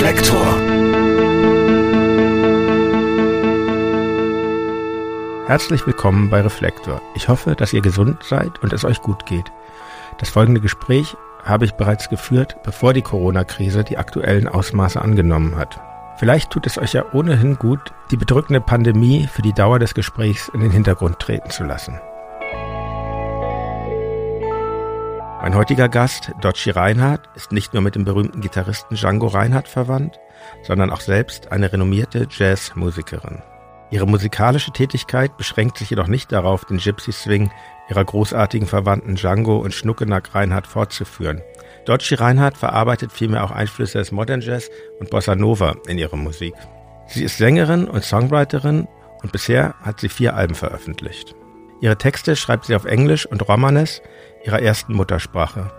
Reflektor. Herzlich willkommen bei Reflektor. Ich hoffe, dass ihr gesund seid und es euch gut geht. Das folgende Gespräch habe ich bereits geführt, bevor die Corona-Krise die aktuellen Ausmaße angenommen hat. Vielleicht tut es euch ja ohnehin gut, die bedrückende Pandemie für die Dauer des Gesprächs in den Hintergrund treten zu lassen. Mein heutiger Gast, Dotchi Reinhardt, ist nicht nur mit dem berühmten Gitarristen Django Reinhardt verwandt, sondern auch selbst eine renommierte Jazzmusikerin. Ihre musikalische Tätigkeit beschränkt sich jedoch nicht darauf, den Gypsy Swing ihrer großartigen Verwandten Django und Schnuckenack Reinhardt fortzuführen. Dotchi Reinhardt verarbeitet vielmehr auch Einflüsse des Modern Jazz und Bossa Nova in ihrer Musik. Sie ist Sängerin und Songwriterin und bisher hat sie vier Alben veröffentlicht. Ihre Texte schreibt sie auf Englisch und Romanes, ihrer ersten Muttersprache.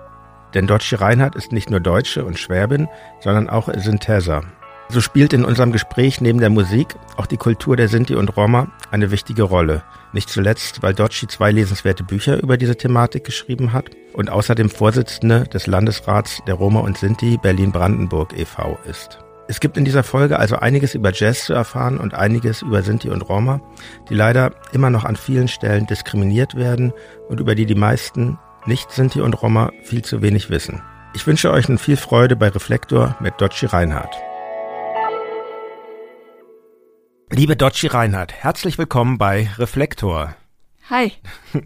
Denn Dotchi Reinhardt ist nicht nur Deutsche und Schwäbin, sondern auch Syntheser. So spielt in unserem Gespräch neben der Musik auch die Kultur der Sinti und Roma eine wichtige Rolle. Nicht zuletzt, weil Dotchi zwei lesenswerte Bücher über diese Thematik geschrieben hat und außerdem Vorsitzende des Landesrats der Roma und Sinti Berlin-Brandenburg e.V. ist. Es gibt in dieser Folge also einiges über Jazz zu erfahren und einiges über Sinti und Roma, die leider immer noch an vielen Stellen diskriminiert werden und über die die meisten Nicht-Sinti und Roma viel zu wenig wissen. Ich wünsche euch nun viel Freude bei Reflektor mit Dotchi Reinhardt. Liebe Dotchi Reinhardt, herzlich willkommen bei Reflektor. Hi.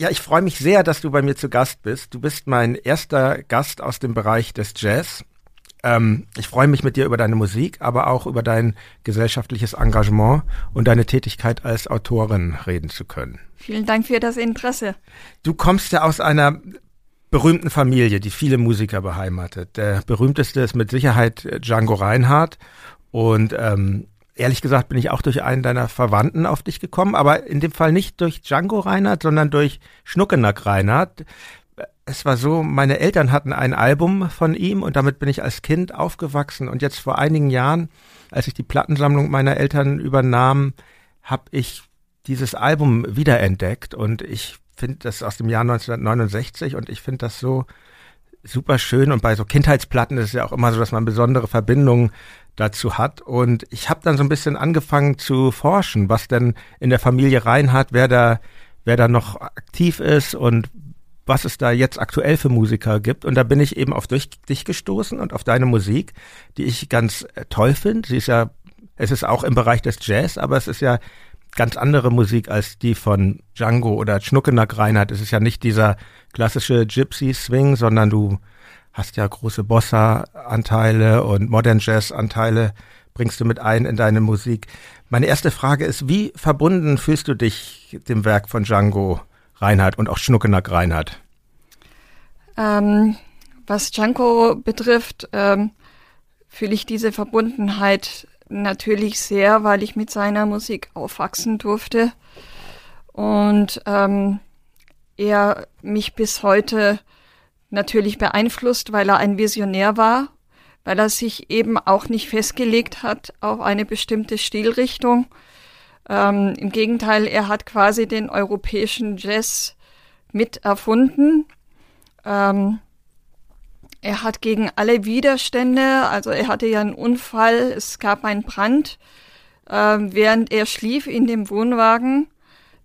Ja, ich freue mich sehr, dass du bei mir zu Gast bist. Du bist mein erster Gast aus dem Bereich des Jazz ähm, ich freue mich mit dir über deine Musik, aber auch über dein gesellschaftliches Engagement und deine Tätigkeit als Autorin reden zu können. Vielen Dank für das Interesse. Du kommst ja aus einer berühmten Familie, die viele Musiker beheimatet. Der berühmteste ist mit Sicherheit Django Reinhardt und ähm, ehrlich gesagt bin ich auch durch einen deiner Verwandten auf dich gekommen, aber in dem Fall nicht durch Django Reinhardt, sondern durch Schnuckenack Reinhardt es war so, meine Eltern hatten ein Album von ihm und damit bin ich als Kind aufgewachsen. Und jetzt vor einigen Jahren, als ich die Plattensammlung meiner Eltern übernahm, habe ich dieses Album wiederentdeckt. Und ich finde das aus dem Jahr 1969 und ich finde das so super schön. Und bei so Kindheitsplatten ist es ja auch immer so, dass man besondere Verbindungen dazu hat. Und ich habe dann so ein bisschen angefangen zu forschen, was denn in der Familie Reinhardt, wer da wer da noch aktiv ist und was es da jetzt aktuell für Musiker gibt. Und da bin ich eben auf dich gestoßen und auf deine Musik, die ich ganz äh, toll finde. Sie ist ja, es ist auch im Bereich des Jazz, aber es ist ja ganz andere Musik als die von Django oder Schnuckenack Reinhardt. Es ist ja nicht dieser klassische Gypsy Swing, sondern du hast ja große Bossa-Anteile und Modern Jazz-Anteile bringst du mit ein in deine Musik. Meine erste Frage ist, wie verbunden fühlst du dich dem Werk von Django Reinhardt und auch Schnuckenack Reinhardt? Ähm, was Django betrifft, ähm, fühle ich diese Verbundenheit natürlich sehr, weil ich mit seiner Musik aufwachsen durfte und ähm, er mich bis heute natürlich beeinflusst, weil er ein Visionär war, weil er sich eben auch nicht festgelegt hat auf eine bestimmte Stilrichtung, ähm, Im Gegenteil, er hat quasi den europäischen Jazz mit erfunden. Ähm, er hat gegen alle Widerstände, also er hatte ja einen Unfall, es gab einen Brand, äh, während er schlief in dem Wohnwagen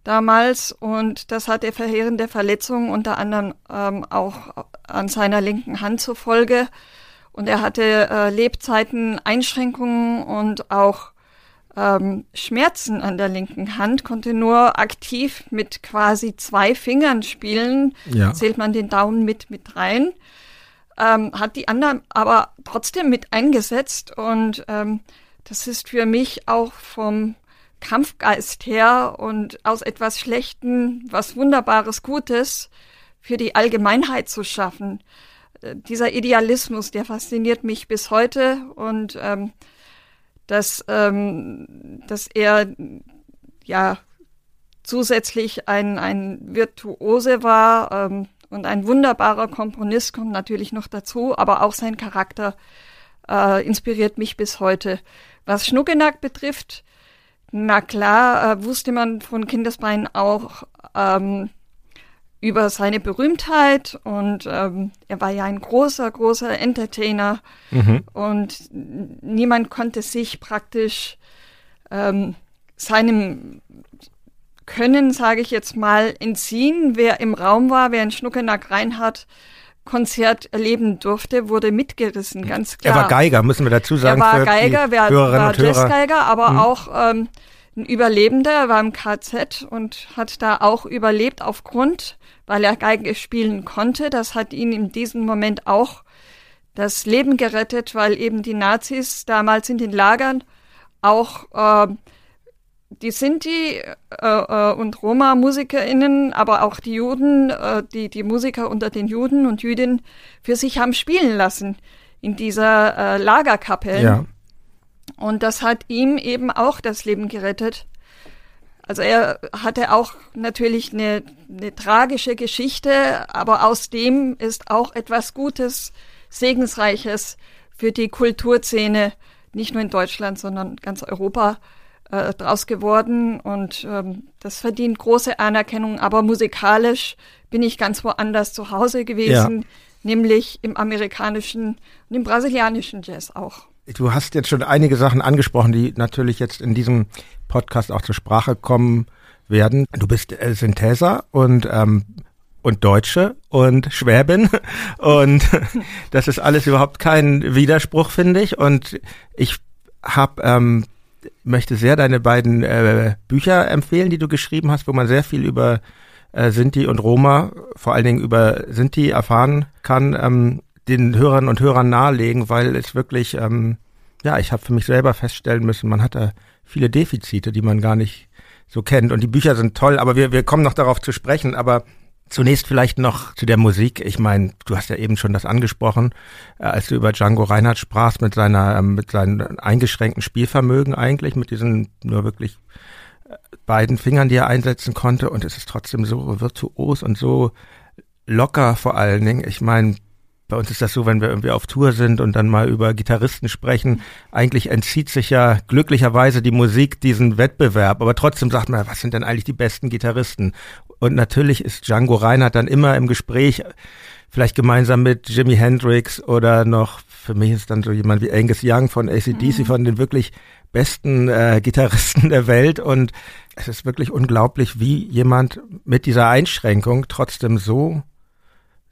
damals und das hatte verheerende Verletzungen, unter anderem ähm, auch an seiner linken Hand zur Folge. Und er hatte äh, Lebzeiten, Einschränkungen und auch ähm, Schmerzen an der linken Hand, konnte nur aktiv mit quasi zwei Fingern spielen. Ja. Zählt man den Daumen mit, mit rein. Ähm, hat die anderen aber trotzdem mit eingesetzt und ähm, das ist für mich auch vom Kampfgeist her und aus etwas Schlechten was Wunderbares Gutes für die Allgemeinheit zu schaffen. Äh, dieser Idealismus, der fasziniert mich bis heute und ähm, dass, ähm, dass er ja zusätzlich ein, ein Virtuose war ähm, und ein wunderbarer Komponist kommt natürlich noch dazu, aber auch sein Charakter äh, inspiriert mich bis heute. Was Schnuckenack betrifft, na klar, äh, wusste man von Kindesbeinen auch, ähm, über seine Berühmtheit und ähm, er war ja ein großer, großer Entertainer mhm. und niemand konnte sich praktisch ähm, seinem Können, sage ich jetzt mal, entziehen. Wer im Raum war, wer ein Schnuckenack Reinhardt Konzert erleben durfte, wurde mitgerissen, ganz klar. Er war Geiger, müssen wir dazu sagen. Er war Geiger, wer war Jazzgeiger, aber mhm. auch ähm, ein Überlebender, er war im KZ und hat da auch überlebt aufgrund, weil er Geige spielen konnte. Das hat ihn in diesem Moment auch das Leben gerettet, weil eben die Nazis damals in den Lagern auch äh, die Sinti äh, äh, und Roma-MusikerInnen, aber auch die Juden, äh, die, die Musiker unter den Juden und Jüdinnen für sich haben spielen lassen in dieser äh, Lagerkapelle. Ja. Und das hat ihm eben auch das Leben gerettet. Also er hatte auch natürlich eine, eine tragische Geschichte, aber aus dem ist auch etwas Gutes, Segensreiches für die Kulturszene, nicht nur in Deutschland, sondern ganz Europa äh, draus geworden und ähm, das verdient große Anerkennung. Aber musikalisch bin ich ganz woanders zu Hause gewesen, ja. nämlich im amerikanischen und im brasilianischen Jazz auch. Du hast jetzt schon einige Sachen angesprochen, die natürlich jetzt in diesem Podcast auch zur Sprache kommen werden. Du bist äh, Syntheser und ähm, und Deutsche und Schwäbin und das ist alles überhaupt kein Widerspruch, finde ich. Und ich habe ähm, möchte sehr deine beiden äh, Bücher empfehlen, die du geschrieben hast, wo man sehr viel über äh, Sinti und Roma, vor allen Dingen über Sinti erfahren kann, ähm, den Hörern und Hörern nahelegen, weil es wirklich, ähm, ja, ich habe für mich selber feststellen müssen, man hat da viele Defizite, die man gar nicht so kennt. Und die Bücher sind toll, aber wir, wir kommen noch darauf zu sprechen. Aber Zunächst vielleicht noch zu der Musik. Ich meine, du hast ja eben schon das angesprochen, äh, als du über Django Reinhardt sprachst mit seiner, ähm, mit seinem eingeschränkten Spielvermögen eigentlich, mit diesen nur wirklich äh, beiden Fingern, die er einsetzen konnte. Und es ist trotzdem so virtuos und so locker vor allen Dingen. Ich meine, bei uns ist das so, wenn wir irgendwie auf Tour sind und dann mal über Gitarristen sprechen, eigentlich entzieht sich ja glücklicherweise die Musik diesen Wettbewerb, aber trotzdem sagt man, was sind denn eigentlich die besten Gitarristen? Und natürlich ist Django Reinhardt dann immer im Gespräch, vielleicht gemeinsam mit Jimi Hendrix oder noch, für mich ist dann so jemand wie Angus Young von ACDC, mhm. von den wirklich besten äh, Gitarristen der Welt und es ist wirklich unglaublich, wie jemand mit dieser Einschränkung trotzdem so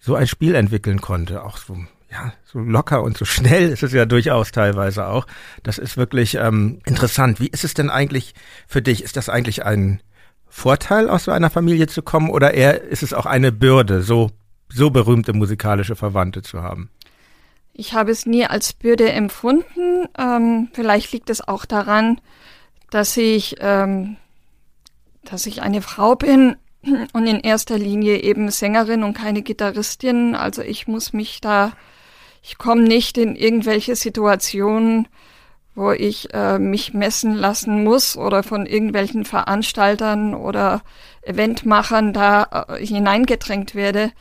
so ein Spiel entwickeln konnte, auch so ja, so locker und so schnell ist es ja durchaus teilweise auch. Das ist wirklich ähm, interessant. Wie ist es denn eigentlich für dich? Ist das eigentlich ein Vorteil, aus so einer Familie zu kommen, oder eher ist es auch eine Bürde, so, so berühmte musikalische Verwandte zu haben? Ich habe es nie als Bürde empfunden. Ähm, vielleicht liegt es auch daran, dass ich, ähm, dass ich eine Frau bin und in erster Linie eben Sängerin und keine Gitarristin. Also ich muss mich da, ich komme nicht in irgendwelche Situationen, wo ich äh, mich messen lassen muss oder von irgendwelchen Veranstaltern oder Eventmachern da äh, hineingedrängt werde.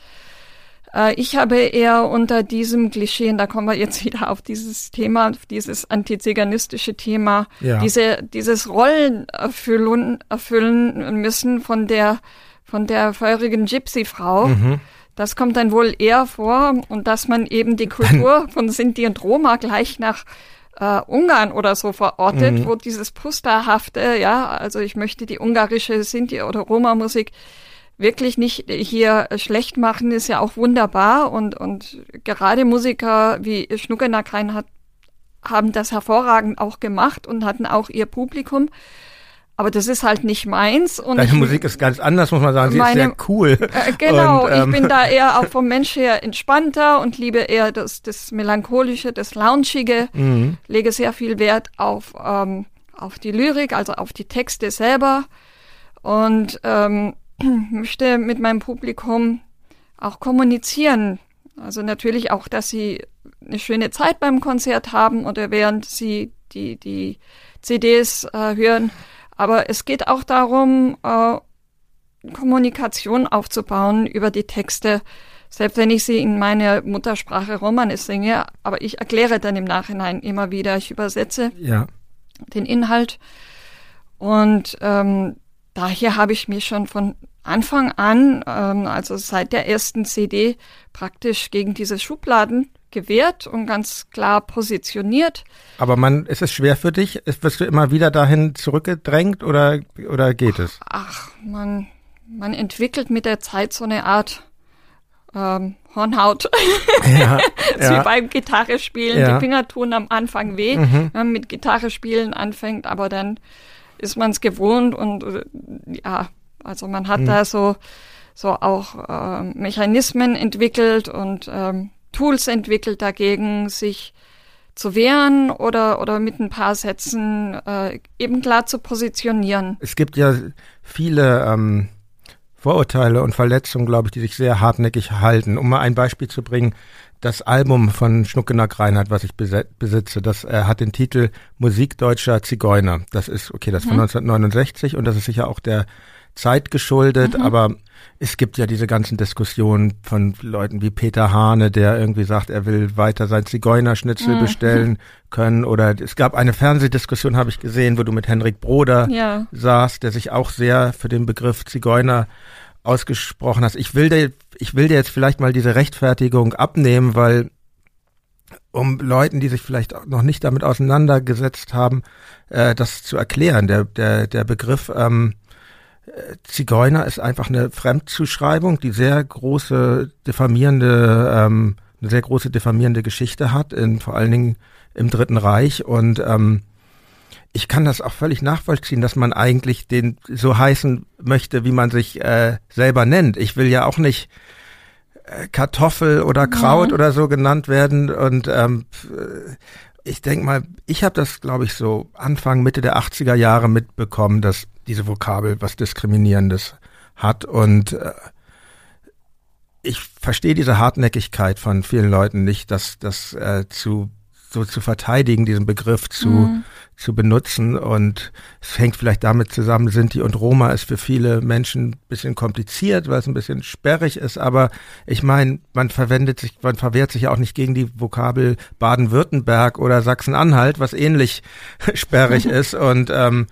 Äh, ich habe eher unter diesem Klischee, und da kommen wir jetzt wieder auf dieses Thema, auf dieses antiziganistische Thema, ja. diese, dieses Rollen erfüllen, erfüllen müssen von der, von der feurigen Gypsy-Frau. Mhm. Das kommt dann wohl eher vor und dass man eben die Kultur von Sinti und Roma gleich nach äh, Ungarn oder so verortet, mhm. wo dieses Pusterhafte, ja, also ich möchte die ungarische Sinti- oder Roma-Musik wirklich nicht hier schlecht machen, ist ja auch wunderbar und, und gerade Musiker wie Schnuckenack hat, haben das hervorragend auch gemacht und hatten auch ihr Publikum. Aber das ist halt nicht meins. Und Deine Musik ist ganz anders, muss man sagen. Sie meine, ist sehr cool. Äh, genau, und, ähm, ich bin da eher auch vom Mensch her entspannter und liebe eher das, das Melancholische, das Loungige. Mhm. Lege sehr viel Wert auf, ähm, auf die Lyrik, also auf die Texte selber. Und ähm, möchte mit meinem Publikum auch kommunizieren. Also natürlich auch, dass sie eine schöne Zeit beim Konzert haben oder während sie die, die CDs äh, hören aber es geht auch darum, äh, Kommunikation aufzubauen über die Texte, selbst wenn ich sie in meiner Muttersprache Romanisch singe, aber ich erkläre dann im Nachhinein immer wieder, ich übersetze ja. den Inhalt. Und ähm, daher habe ich mich schon von Anfang an, ähm, also seit der ersten CD, praktisch gegen diese Schubladen gewehrt und ganz klar positioniert. Aber man, ist es schwer für dich? Wirst du immer wieder dahin zurückgedrängt oder, oder geht es? Ach, man, man entwickelt mit der Zeit so eine Art ähm, Hornhaut. Ja, ja. Wie beim Gitarre spielen. Ja. Die Finger tun am Anfang weh, mhm. wenn man mit Gitarre spielen anfängt, aber dann ist man es gewohnt und äh, ja, also man hat mhm. da so, so auch äh, Mechanismen entwickelt und ähm, Tools entwickelt dagegen, sich zu wehren oder, oder mit ein paar Sätzen äh, eben klar zu positionieren. Es gibt ja viele ähm, Vorurteile und Verletzungen, glaube ich, die sich sehr hartnäckig halten. Um mal ein Beispiel zu bringen, das Album von Schnuckenack Reinhardt, was ich besitze, das äh, hat den Titel Musik deutscher Zigeuner. Das ist, okay, das ist von 1969 mhm. und das ist sicher auch der Zeit geschuldet, mhm. aber es gibt ja diese ganzen Diskussionen von Leuten wie Peter Hane, der irgendwie sagt, er will weiter sein Zigeunerschnitzel mhm. bestellen können. Oder es gab eine Fernsehdiskussion, habe ich gesehen, wo du mit Henrik Broder ja. saßt, der sich auch sehr für den Begriff Zigeuner ausgesprochen hast. Ich will dir, ich will dir jetzt vielleicht mal diese Rechtfertigung abnehmen, weil um Leuten, die sich vielleicht noch nicht damit auseinandergesetzt haben, äh, das zu erklären. Der, der, der Begriff ähm, Zigeuner ist einfach eine Fremdzuschreibung, die sehr große diffamierende, ähm, eine sehr große diffamierende Geschichte hat, in, vor allen Dingen im Dritten Reich. Und ähm, ich kann das auch völlig nachvollziehen, dass man eigentlich den so heißen möchte, wie man sich äh, selber nennt. Ich will ja auch nicht äh, Kartoffel oder Kraut mhm. oder so genannt werden. Und ähm, ich denke mal, ich habe das, glaube ich, so Anfang, Mitte der 80er Jahre mitbekommen, dass diese Vokabel was Diskriminierendes hat. Und äh, ich verstehe diese Hartnäckigkeit von vielen Leuten nicht, dass das äh, zu so zu verteidigen, diesen Begriff zu, mhm. zu benutzen. Und es hängt vielleicht damit zusammen, Sinti und Roma ist für viele Menschen ein bisschen kompliziert, weil es ein bisschen sperrig ist. Aber ich meine, man verwendet sich, man verwehrt sich ja auch nicht gegen die Vokabel Baden-Württemberg oder Sachsen-Anhalt, was ähnlich sperrig ist. Und ähm,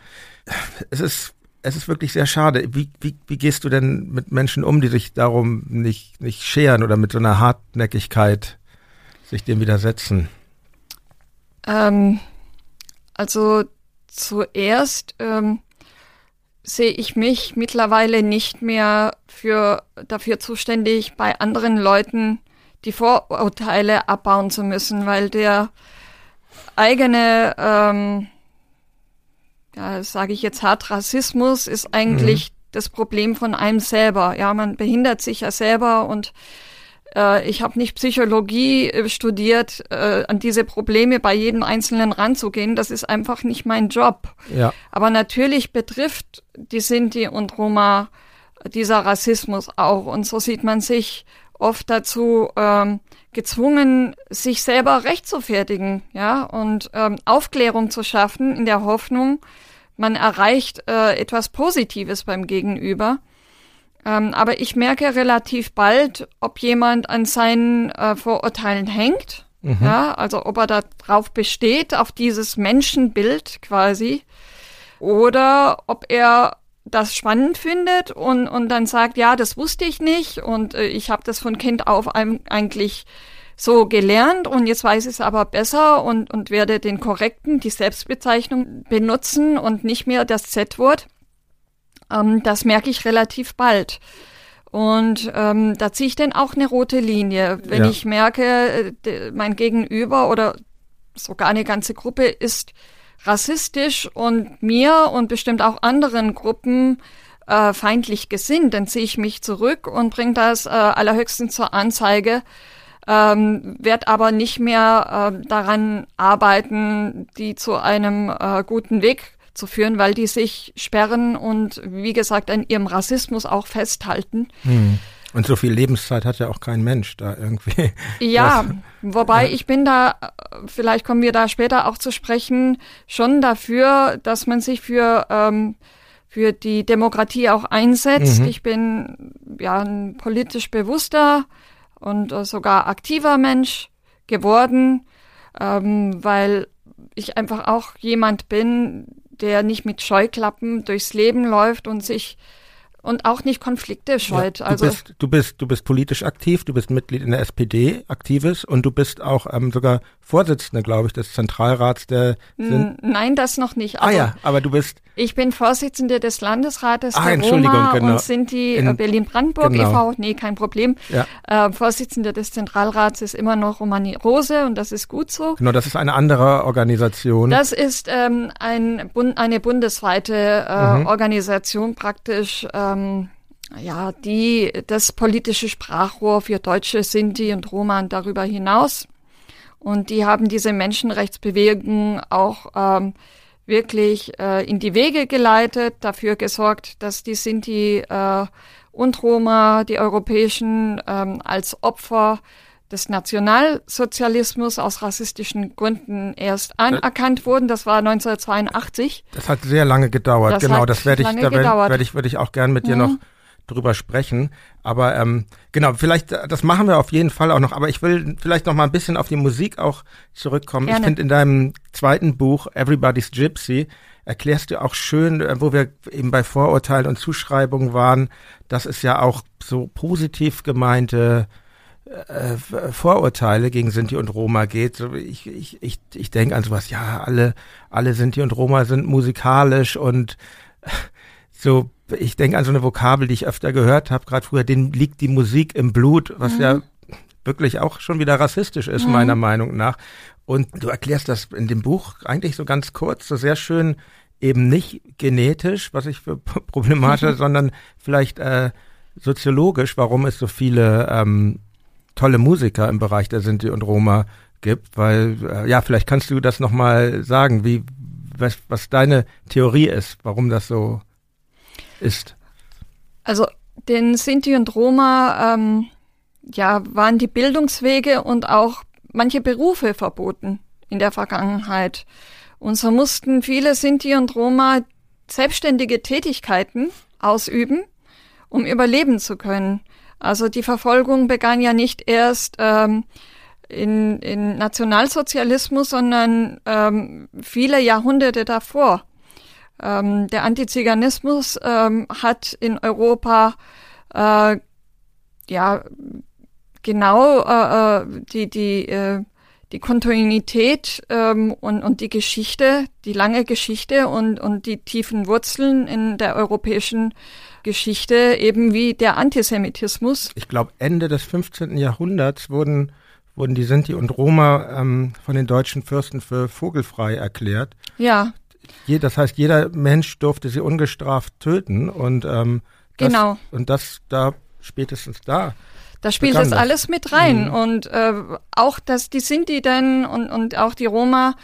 es ist es ist wirklich sehr schade. Wie, wie, wie gehst du denn mit Menschen um, die sich darum nicht, nicht scheren oder mit so einer Hartnäckigkeit sich dem widersetzen? Ähm, also zuerst ähm, sehe ich mich mittlerweile nicht mehr für dafür zuständig, bei anderen Leuten die Vorurteile abbauen zu müssen, weil der eigene, ähm, ja, sage ich jetzt hart, Rassismus ist eigentlich mhm. das Problem von einem selber. Ja, man behindert sich ja selber und äh, ich habe nicht Psychologie äh, studiert, äh, an diese Probleme bei jedem Einzelnen ranzugehen. Das ist einfach nicht mein Job. Ja. Aber natürlich betrifft die Sinti und Roma dieser Rassismus auch. Und so sieht man sich oft dazu ähm, gezwungen, sich selber rechtfertigen, ja, und ähm, Aufklärung zu schaffen in der Hoffnung, man erreicht äh, etwas Positives beim Gegenüber. Ähm, aber ich merke relativ bald, ob jemand an seinen äh, Vorurteilen hängt. Mhm. Ja, also ob er da drauf besteht, auf dieses Menschenbild quasi. Oder ob er das spannend findet und, und dann sagt, ja, das wusste ich nicht und äh, ich habe das von Kind auf eigentlich so gelernt und jetzt weiß ich es aber besser und, und werde den korrekten, die Selbstbezeichnung benutzen und nicht mehr das Z-Wort. Ähm, das merke ich relativ bald. Und ähm, da ziehe ich dann auch eine rote Linie. Wenn ja. ich merke, äh, mein Gegenüber oder sogar eine ganze Gruppe ist rassistisch und mir und bestimmt auch anderen Gruppen äh, feindlich gesinnt, dann ziehe ich mich zurück und bringe das äh, allerhöchstens zur Anzeige, ähm, werde aber nicht mehr äh, daran arbeiten, die zu einem äh, guten Weg zu führen, weil die sich sperren und wie gesagt an ihrem Rassismus auch festhalten. Hm. Und so viel Lebenszeit hat ja auch kein Mensch da irgendwie. Ja, das, wobei ja. ich bin da, vielleicht kommen wir da später auch zu sprechen, schon dafür, dass man sich für, ähm, für die Demokratie auch einsetzt. Mhm. Ich bin ja ein politisch bewusster und äh, sogar aktiver Mensch geworden, ähm, weil ich einfach auch jemand bin, der nicht mit Scheuklappen durchs Leben läuft und sich und auch nicht Konflikte scheut. Ja, du also bist, du bist, du bist politisch aktiv, du bist Mitglied in der SPD, aktives und du bist auch ähm, sogar Vorsitzende, glaube ich, des Zentralrats der. N nein, das noch nicht. ah ja, aber du bist. Ich bin Vorsitzende des Landesrates Ah, der Entschuldigung, Roma genau. und Sinti In- äh, Berlin-Brandenburg genau. e.V. Nee, kein Problem. Ja. Äh, Vorsitzende des Zentralrats ist immer noch Romani Rose und das ist gut so. Genau, das ist eine andere Organisation. Das ist ähm, ein Bund, eine bundesweite äh, Mhm. Organisation praktisch, ähm, ja, die das politische Sprachrohr für Deutsche, Sinti und Roma und darüber hinaus. Und die haben diese Menschenrechtsbewegung auch ähm, wirklich äh, in die Wege geleitet, dafür gesorgt, dass die Sinti äh, und Roma, die europäischen, ähm, als Opfer des Nationalsozialismus aus rassistischen Gründen erst anerkannt wurden. Das war 1982. Das hat sehr lange gedauert, Das genau. Das werde ich, da werde ich, würde ich auch gern mit dir Mhm. noch drüber sprechen. Aber ähm, genau, vielleicht, äh, das machen wir auf jeden Fall auch noch. Aber ich will vielleicht noch mal ein bisschen auf die Musik auch zurückkommen. Ich Gerne. finde in deinem zweiten Buch Everybody's Gypsy erklärst du auch schön, äh, wo wir eben bei Vorurteilen und Zuschreibungen waren, dass es ja auch so positiv gemeinte äh, Vorurteile gegen Sinti und Roma geht. Ich ich, ich, ich denke an sowas, ja, alle, alle Sinti und Roma sind musikalisch und so, ich denke an so eine Vokabel, die ich öfter gehört habe, gerade früher, denen liegt die Musik im Blut, was ja wirklich auch schon wieder rassistisch ist, meiner Meinung nach. Und du erklärst das in dem Buch eigentlich so ganz kurz, so sehr schön, eben nicht genetisch, was ich für problematisch, halte, sondern vielleicht äh, soziologisch, warum es so viele ähm, tolle Musiker im Bereich der Sinti und Roma gibt, weil äh, ja, vielleicht kannst du das nochmal sagen, wie was, was deine Theorie ist, warum das so ist. Also den Sinti und Roma ähm, ja, waren die Bildungswege und auch manche Berufe verboten in der Vergangenheit. Und so mussten viele Sinti und Roma selbstständige Tätigkeiten ausüben, um überleben zu können. Also die Verfolgung begann ja nicht erst ähm, in, in Nationalsozialismus, sondern ähm, viele Jahrhunderte davor. Ähm, der Antiziganismus ähm, hat in Europa äh, ja genau äh, äh, die die äh, die Kontinuität ähm, und und die Geschichte, die lange Geschichte und und die tiefen Wurzeln in der europäischen Geschichte eben wie der Antisemitismus. Ich glaube, Ende des 15. Jahrhunderts wurden, wurden die Sinti und Roma ähm, von den deutschen Fürsten für vogelfrei erklärt. Ja, Je, das heißt, jeder Mensch durfte sie ungestraft töten und ähm, das, Genau. Und das da spätestens da. Da spielt das das. alles mit rein. Mhm. Und äh, auch, dass die Sinti dann und, und auch die Roma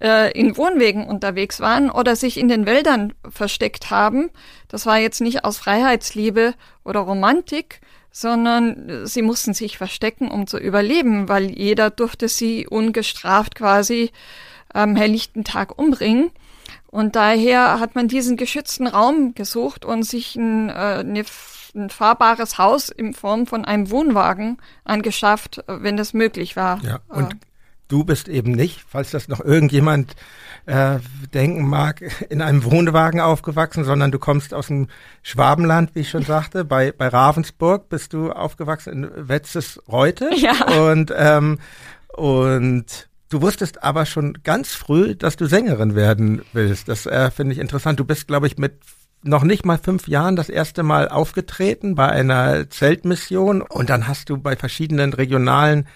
äh, in Wohnwegen unterwegs waren oder sich in den Wäldern versteckt haben. Das war jetzt nicht aus Freiheitsliebe oder Romantik, sondern äh, sie mussten sich verstecken, um zu überleben, weil jeder durfte sie ungestraft quasi am helllichten Tag umbringen. Und daher hat man diesen geschützten Raum gesucht und sich ein, äh, eine, ein fahrbares Haus in Form von einem Wohnwagen angeschafft, äh, wenn das möglich war. Ja. Und Äh, du bist eben nicht, falls das noch irgendjemand äh, denken mag, in einem Wohnwagen aufgewachsen, sondern du kommst aus dem Schwabenland, wie ich schon sagte. Bei, bei Ravensburg bist du aufgewachsen in Wetzes-Reute. Ja. Und, ähm, und du wusstest aber schon ganz früh, dass du Sängerin werden willst. Das äh, finde ich interessant. Du bist, glaube ich, mit noch nicht mal fünf Jahren das erste Mal aufgetreten bei einer Zeltmission und dann hast du bei verschiedenen regionalen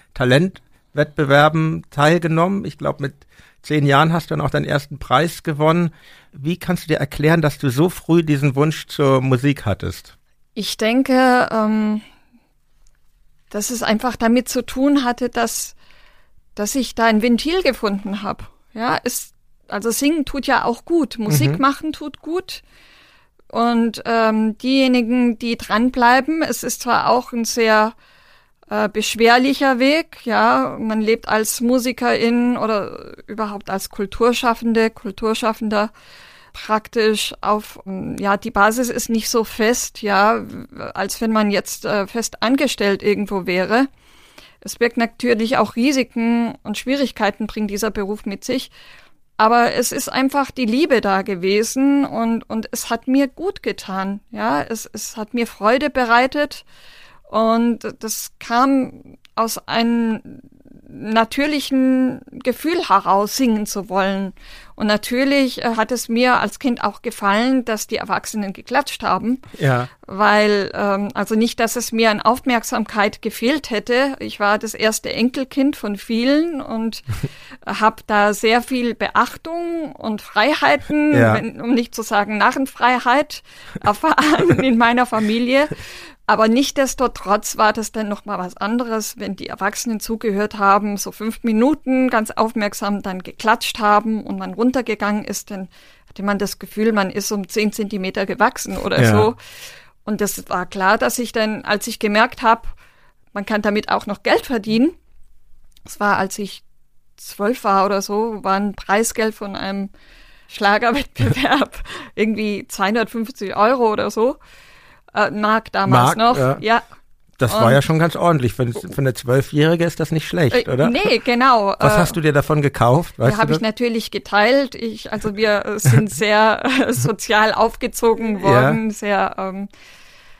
Talentwettbewerben teilgenommen. Ich glaube, mit zehn Jahren hast du dann auch deinen ersten Preis gewonnen. Wie kannst du dir erklären, dass du so früh diesen Wunsch zur Musik hattest? Ich denke, ähm, dass es einfach damit zu tun hatte, dass, dass ich da ein Ventil gefunden habe. Ja, es, also singen tut ja auch gut, Musik Mhm. machen tut gut. Und ähm, diejenigen, die dranbleiben, es ist zwar auch ein sehr äh, beschwerlicher Weg, ja, man lebt als Musikerin oder überhaupt als Kulturschaffende, Kulturschaffender praktisch auf, ähm, ja, die Basis ist nicht so fest, ja, als wenn man jetzt äh, fest angestellt irgendwo wäre. Es birgt natürlich auch Risiken und Schwierigkeiten bringt dieser Beruf mit sich. aber es ist einfach die Liebe da gewesen und, und es hat mir gut getan. Ja, es, es hat mir Freude bereitet und das kam aus einem natürlichen Gefühl heraus singen zu wollen. Und natürlich äh, hat es mir als Kind auch gefallen, dass die Erwachsenen geklatscht haben. Ja. Weil, ähm, also nicht, dass es mir an Aufmerksamkeit gefehlt hätte. Ich war das erste Enkelkind von vielen und habe da sehr viel Beachtung und Freiheiten, Ja. wenn, um nicht zu sagen Narrenfreiheit, erfahren in meiner Familie. Aber nichtdestotrotz war das dann noch mal was anderes, wenn die Erwachsenen zugehört haben, so fünf Minuten ganz aufmerksam dann geklatscht haben und man runtergegangen ist, dann hatte man das Gefühl, man ist um zehn Zentimeter gewachsen oder Ja. so. Und das war klar, dass ich dann, als ich gemerkt habe, man kann damit auch noch Geld verdienen. Das war, als ich zwölf war oder so, war ein Preisgeld von einem Schlagerwettbewerb irgendwie 250 Euro oder so. Äh, Mark damals Mark, noch. ja. ja. Das war Und- ja schon ganz ordentlich. Für, für eine Zwölfjährige ist das nicht schlecht, Äh, oder? Nee, genau. Was äh, hast du dir davon gekauft? Weißt ja, habe ich natürlich geteilt. Ich, also wir äh, sind sehr äh, sozial aufgezogen worden, sehr ähm,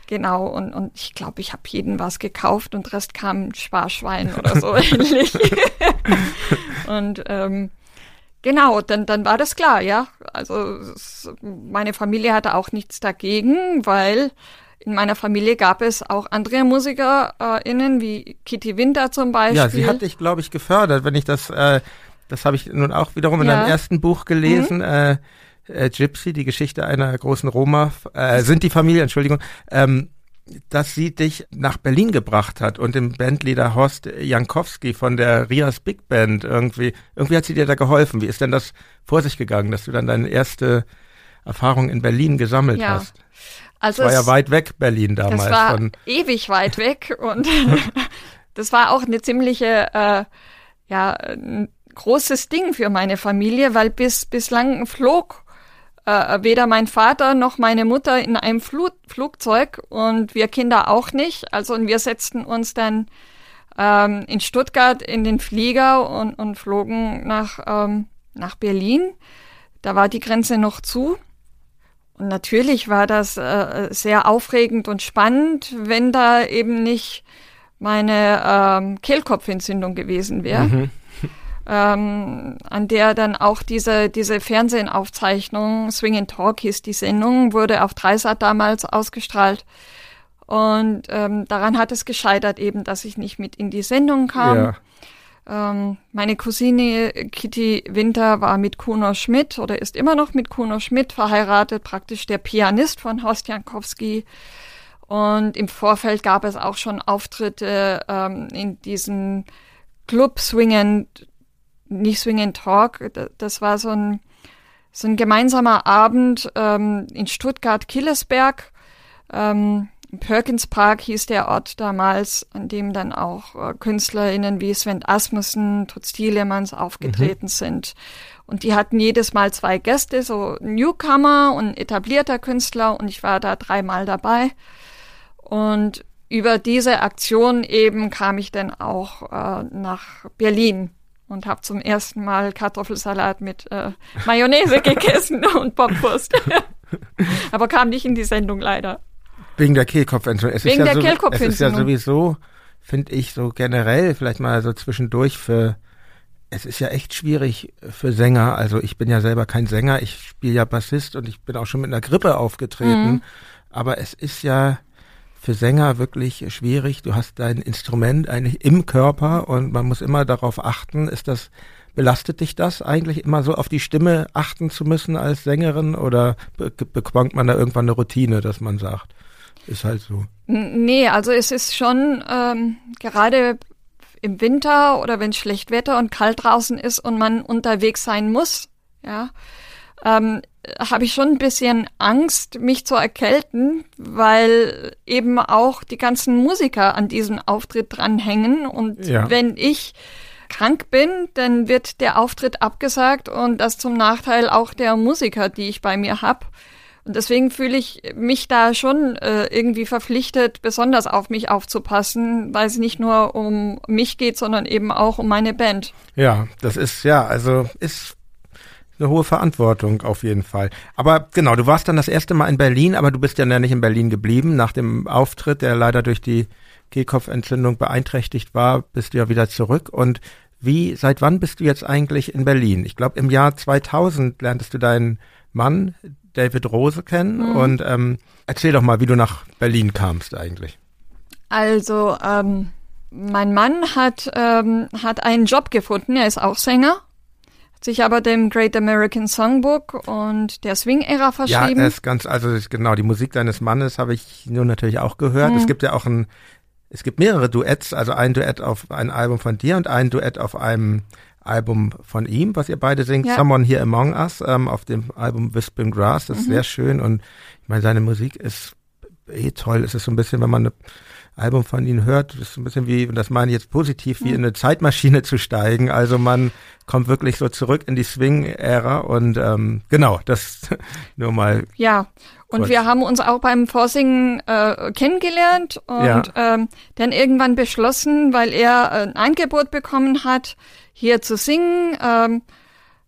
genau. Und, und ich glaube, ich habe jeden was gekauft und Rest kam ein Sparschwein oder so ähnlich. und ähm, genau, dann dann war das klar, ja. Also es, meine Familie hatte auch nichts dagegen, weil in meiner Familie gab es auch andere MusikerInnen, wie Kitty Winter zum Beispiel. Ja, sie hat dich, glaube ich, gefördert. Wenn ich das, äh, das habe ich nun auch wiederum in Ja. Mhm. deinem ersten Buch gelesen. Äh, äh, Gypsy, die Geschichte einer großen Roma, äh, sind die Familie, Entschuldigung, ähm, dass sie dich nach Berlin gebracht hat und dem Bandleader Horst Jankowski von der Rias Big Band irgendwie, irgendwie hat sie dir da geholfen. Wie ist denn das vor sich gegangen, dass du dann deine erste Erfahrung in Berlin gesammelt Ja. hast? also Das war ja weit weg, Berlin damals. Das war ewig weit weg und das war auch eine ziemliche, äh, ja, ein großes Ding für meine Familie, weil bis bislang flog äh, weder mein Vater noch meine Mutter in einem Flu Flugzeug und wir Kinder auch nicht. Also und wir setzten uns dann ähm, in Stuttgart in den Flieger und, und flogen nach, ähm, nach Berlin. Da war die Grenze noch zu. Und natürlich war das äh, sehr aufregend und spannend, wenn da eben nicht meine ähm, Kehlkopfentzündung gewesen wäre, ähm, an der dann auch diese, diese Fernsehaufzeichnung, Swing and Talk hieß die Sendung, wurde auf Dreisat damals ausgestrahlt. Und ähm, daran hat es gescheitert eben, dass ich nicht mit in die Sendung kam. ja. Ähm, meine Cousine Kitty Winter war mit Kuno Schmidt oder ist immer noch mit Kuno Schmidt verheiratet, praktisch der Pianist von Horst Jankowski. Und im Vorfeld gab es auch schon Auftritte ähm, in diesem Club Swing and, nicht Swing and Talk. Da- Das war so ein, so ein gemeinsamer Abend ähm, in Stuttgart-Killesberg. Ähm, Perkins Park hieß der Ort damals, an dem dann auch äh, KünstlerInnen wie Sven Asmussen, Toots Thielemans aufgetreten sind. Und die hatten jedes Mal zwei Gäste, so Newcomer und etablierter Künstler und ich war da dreimal dabei. Und über diese Aktion eben kam ich dann auch äh, nach Berlin und habe zum ersten Mal Kartoffelsalat mit äh, Mayonnaise gegessen und Bockwurst. Aber kam nicht in die Sendung leider. Wegen der Kehlkopfentzündung. Es Wegen ist ja der so, Es ist ja Kehlkopfentzündung. sowieso, finde ich, so generell, vielleicht mal so zwischendurch für, es ist ja echt schwierig für Sänger. Also ich bin ja selber kein Sänger, ich spiele ja Bassist und ich bin auch schon mit einer Grippe aufgetreten. Mhm. Aber es ist ja für Sänger wirklich schwierig. Du hast dein Instrument eigentlich im Körper und man muss immer darauf achten. Ist das, belastet dich das eigentlich immer so auf die Stimme achten zu müssen als Sängerin oder be bekommt man da irgendwann eine Routine, dass man sagt, ist halt so. Nee, also es ist schon ähm, gerade im Winter oder wenn schlecht Wetter und kalt draußen ist und man unterwegs sein muss, ja, ähm, habe ich schon ein bisschen Angst, mich zu erkälten, weil eben auch die ganzen Musiker an diesem Auftritt dranhängen und Ja. wenn ich krank bin, dann wird der Auftritt abgesagt und das zum Nachteil auch der Musiker, die ich bei mir hab. Und deswegen fühle ich mich da schon äh, irgendwie verpflichtet, besonders auf mich aufzupassen, weil es nicht nur um mich geht, sondern eben auch um meine Band. Ja, das ist ja, also ist eine hohe Verantwortung auf jeden Fall. Aber genau, du warst dann das erste Mal in Berlin, aber du bist ja nicht in Berlin geblieben. Nach dem Auftritt, der leider durch die Kehlkopfentzündung beeinträchtigt war, bist du ja wieder zurück. Und wie, seit wann bist du jetzt eigentlich in Berlin? Ich glaube, im Jahr 2000 lerntest du deinen Mann, David Rose, kennen. Mhm. Und ähm, erzähl doch mal, wie du nach Berlin kamst eigentlich. Also, ähm, mein Mann hat, ähm, hat einen Job gefunden, er ist auch Sänger sich aber dem Great American Songbook und der Swing-Ära verschrieben. Ja, ist ganz, also genau, die Musik seines Mannes habe ich nur natürlich auch gehört. Mhm. Es gibt ja auch ein, es gibt mehrere Duets, also ein Duett auf ein Album von dir und ein Duett auf einem Album von ihm, was ihr beide singt, ja. Someone Here Among Us, ähm, auf dem Album Whispering Grass, das ist mhm. sehr schön und ich meine, seine Musik ist eh toll. Es ist so ein bisschen, wenn man eine Album von ihnen hört, ist ein bisschen wie, und das meine ich jetzt positiv, wie in eine Zeitmaschine zu steigen. Also man kommt wirklich so zurück in die Swing-Ära und ähm, genau, das nur mal. Ja, und kurz. wir haben uns auch beim Vorsingen äh, kennengelernt und ja. ähm, dann irgendwann beschlossen, weil er ein Angebot bekommen hat, hier zu singen. Ähm,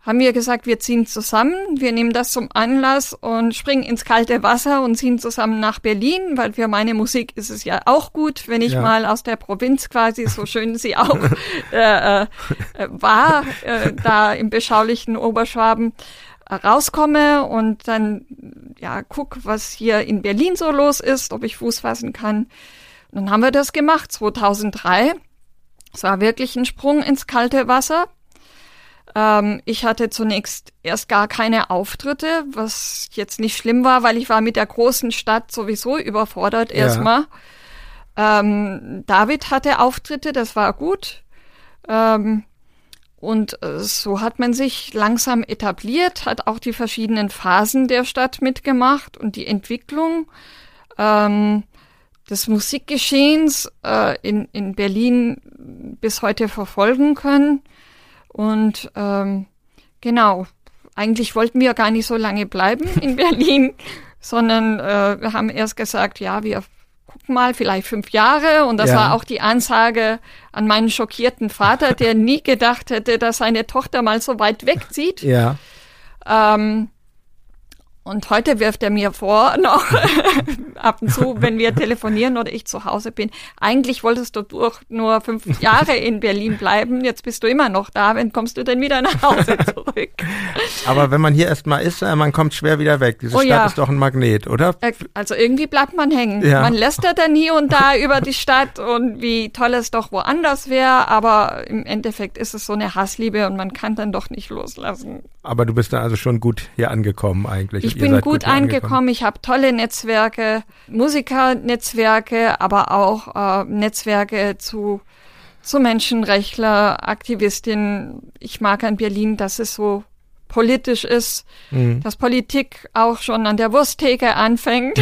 haben wir gesagt, wir ziehen zusammen, wir nehmen das zum Anlass und springen ins kalte Wasser und ziehen zusammen nach Berlin, weil für meine Musik ist es ja auch gut, wenn ich ja. mal aus der Provinz quasi, so schön sie auch äh, äh, war, äh, da im beschaulichen Oberschwaben rauskomme und dann ja guck, was hier in Berlin so los ist, ob ich Fuß fassen kann. Und dann haben wir das gemacht, 2003. Es war wirklich ein Sprung ins kalte Wasser. Ähm, ich hatte zunächst erst gar keine Auftritte, was jetzt nicht schlimm war, weil ich war mit der großen Stadt sowieso überfordert ja. erstmal. Ähm, David hatte Auftritte, das war gut. Ähm, und äh, so hat man sich langsam etabliert, hat auch die verschiedenen Phasen der Stadt mitgemacht und die Entwicklung ähm, des Musikgeschehens äh, in, in Berlin bis heute verfolgen können. Und ähm, genau, eigentlich wollten wir gar nicht so lange bleiben in Berlin, sondern äh, wir haben erst gesagt, ja, wir gucken mal, vielleicht fünf Jahre. Und das ja. war auch die Ansage an meinen schockierten Vater, der nie gedacht hätte, dass seine Tochter mal so weit wegzieht. Ja. Ähm, und heute wirft er mir vor, noch ab und zu, wenn wir telefonieren oder ich zu Hause bin, eigentlich wolltest du durch nur fünf Jahre in Berlin bleiben, jetzt bist du immer noch da, wenn kommst du denn wieder nach Hause zurück? Aber wenn man hier erstmal ist, äh, man kommt schwer wieder weg. Diese oh, Stadt ja. ist doch ein Magnet, oder? Äh, also irgendwie bleibt man hängen. Ja. Man lästert dann hier und da über die Stadt und wie toll es doch woanders wäre, aber im Endeffekt ist es so eine Hassliebe und man kann dann doch nicht loslassen. Aber du bist da also schon gut hier angekommen eigentlich. Ich ich bin gut, gut angekommen. Ich habe tolle Netzwerke, Musikernetzwerke, aber auch äh, Netzwerke zu zu Menschenrechtler, Aktivistinnen. Ich mag an Berlin, dass es so politisch ist, mhm. dass Politik auch schon an der Wursttheke anfängt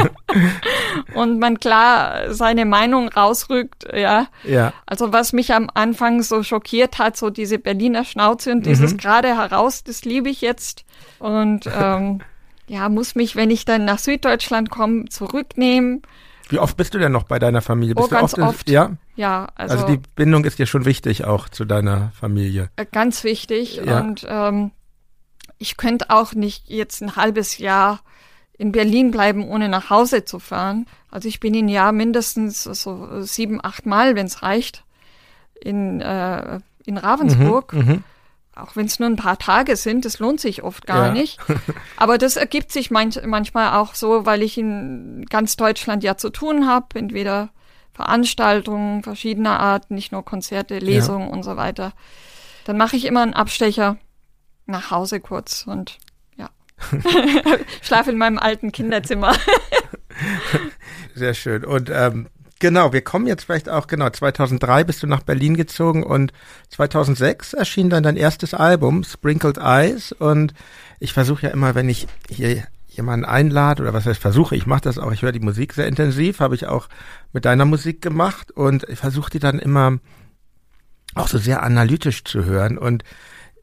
und man klar seine Meinung rausrückt, ja. ja. Also was mich am Anfang so schockiert hat, so diese Berliner Schnauze und dieses mhm. gerade heraus, das liebe ich jetzt und ähm, ja, muss mich, wenn ich dann nach Süddeutschland komme, zurücknehmen. Wie oft bist du denn noch bei deiner Familie? Bist oh, ganz oft, oft. Ja? Ja, also, also die Bindung ist dir schon wichtig auch zu deiner Familie. Äh, ganz wichtig. Ja. Und ähm, ich könnte auch nicht jetzt ein halbes Jahr in Berlin bleiben, ohne nach Hause zu fahren. Also ich bin im Jahr mindestens so sieben, acht Mal, wenn es reicht, in, äh, in Ravensburg. Mhm, mhm. auch wenn es nur ein paar Tage sind, das lohnt sich oft gar ja. nicht. Aber das ergibt sich manch, manchmal auch so, weil ich in ganz Deutschland ja zu tun habe, entweder Veranstaltungen verschiedener Art, nicht nur Konzerte, Lesungen ja. und so weiter. Dann mache ich immer einen Abstecher nach Hause kurz und ja. Schlafe in meinem alten Kinderzimmer. Sehr schön. Und ähm, genau, wir kommen jetzt vielleicht auch, genau, 2003 bist du nach Berlin gezogen und 2006 erschien dann dein erstes Album, Sprinkled Eyes. Und ich versuche ja immer, wenn ich hier jemanden einlade oder was heißt versuche, ich mache das auch, ich höre die Musik sehr intensiv, habe ich auch mit deiner Musik gemacht und ich versuche die dann immer auch so sehr analytisch zu hören und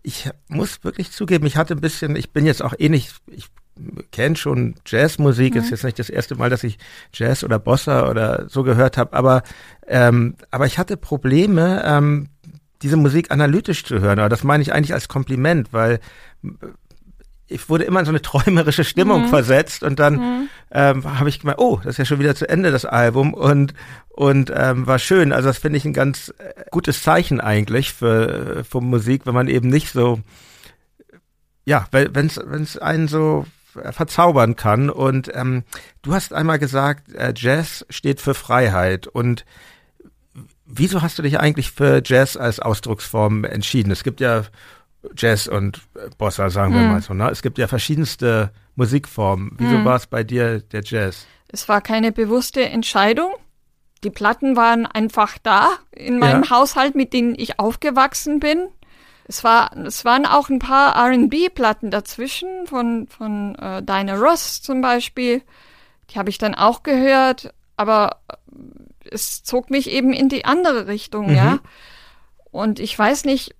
ich muss wirklich zugeben, ich hatte ein bisschen, ich bin jetzt auch eh nicht, ich kenne schon Jazzmusik, mhm. ist jetzt nicht das erste Mal, dass ich Jazz oder Bossa oder so gehört habe, aber ähm, aber ich hatte Probleme, ähm, diese Musik analytisch zu hören. Aber das meine ich eigentlich als Kompliment, weil ich wurde immer in so eine träumerische Stimmung mhm. versetzt und dann mhm. ähm, habe ich gemeint, oh, das ist ja schon wieder zu Ende das Album und und ähm, war schön. Also das finde ich ein ganz äh, gutes Zeichen eigentlich für, für Musik, wenn man eben nicht so ja, wenn es wenn es einen so verzaubern kann. Und ähm, du hast einmal gesagt, äh, Jazz steht für Freiheit und Wieso hast du dich eigentlich für Jazz als Ausdrucksform entschieden? Es gibt ja Jazz und Bossa, sagen wir hm. mal so. Ne? Es gibt ja verschiedenste Musikformen. Wieso hm. war es bei dir der Jazz? Es war keine bewusste Entscheidung. Die Platten waren einfach da in meinem ja. Haushalt, mit denen ich aufgewachsen bin. Es, war, es waren auch ein paar RB-Platten dazwischen, von, von äh, Dinah Ross zum Beispiel. Die habe ich dann auch gehört, aber es zog mich eben in die andere Richtung, mhm. ja. Und ich weiß nicht,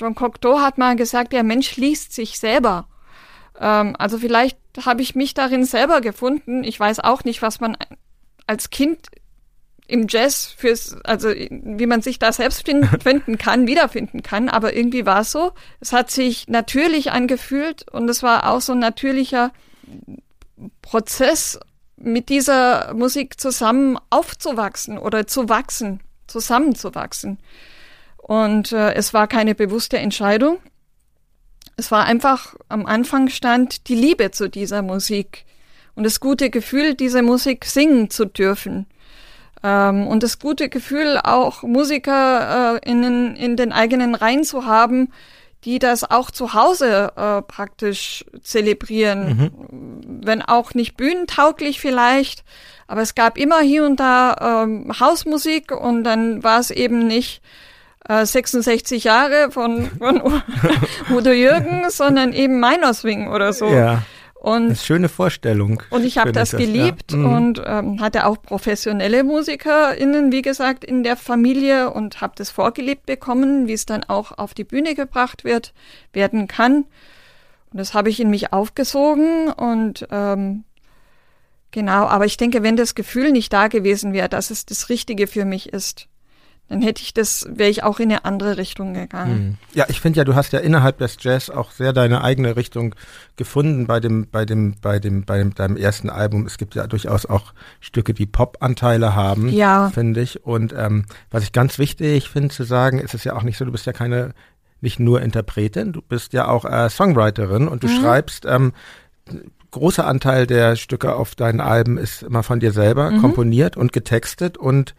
Jean Cocteau hat mal gesagt, der Mensch liest sich selber. Ähm, also vielleicht habe ich mich darin selber gefunden. Ich weiß auch nicht, was man als Kind im Jazz fürs, also wie man sich da selbst finden kann, wiederfinden kann, aber irgendwie war es so. Es hat sich natürlich angefühlt und es war auch so ein natürlicher Prozess, mit dieser Musik zusammen aufzuwachsen oder zu wachsen, zusammenzuwachsen. Und äh, es war keine bewusste Entscheidung. Es war einfach am Anfang stand die Liebe zu dieser Musik und das gute Gefühl, diese Musik singen zu dürfen. Ähm, und das gute Gefühl, auch Musiker äh, in, in den eigenen Reihen zu haben, die das auch zu Hause äh, praktisch zelebrieren. Mhm. Wenn auch nicht bühnentauglich vielleicht, aber es gab immer hier und da ähm, Hausmusik und dann war es eben nicht 66 äh, Jahre von, von Udo Jürgen, sondern eben meiner Swing oder so. Ja. Und, das ist eine schöne Vorstellung. Und ich habe das, das, geliebt ja. mhm. und ähm, hatte auch professionelle MusikerInnen, wie gesagt, in der Familie und habe das vorgelebt bekommen, wie es dann auch auf die Bühne gebracht wird, werden kann. Und das habe ich in mich aufgesogen und ähm, genau, aber ich denke, wenn das Gefühl nicht da gewesen wäre, dass es das Richtige für mich ist, dann hätte ich das, wäre ich auch in eine andere Richtung gegangen. Hm. Ja, ich finde ja, du hast ja innerhalb des Jazz auch sehr deine eigene Richtung gefunden bei dem, bei dem, bei dem, bei dem, deinem ersten Album. Es gibt ja durchaus auch Stücke, die Pop-Anteile haben, ja. finde ich. Und ähm, was ich ganz wichtig finde zu sagen, ist es ja auch nicht so, du bist ja keine, nicht nur Interpretin, du bist ja auch äh, Songwriterin und du mhm. schreibst ähm, großer Anteil der Stücke auf deinen Alben ist immer von dir selber mhm. komponiert und getextet und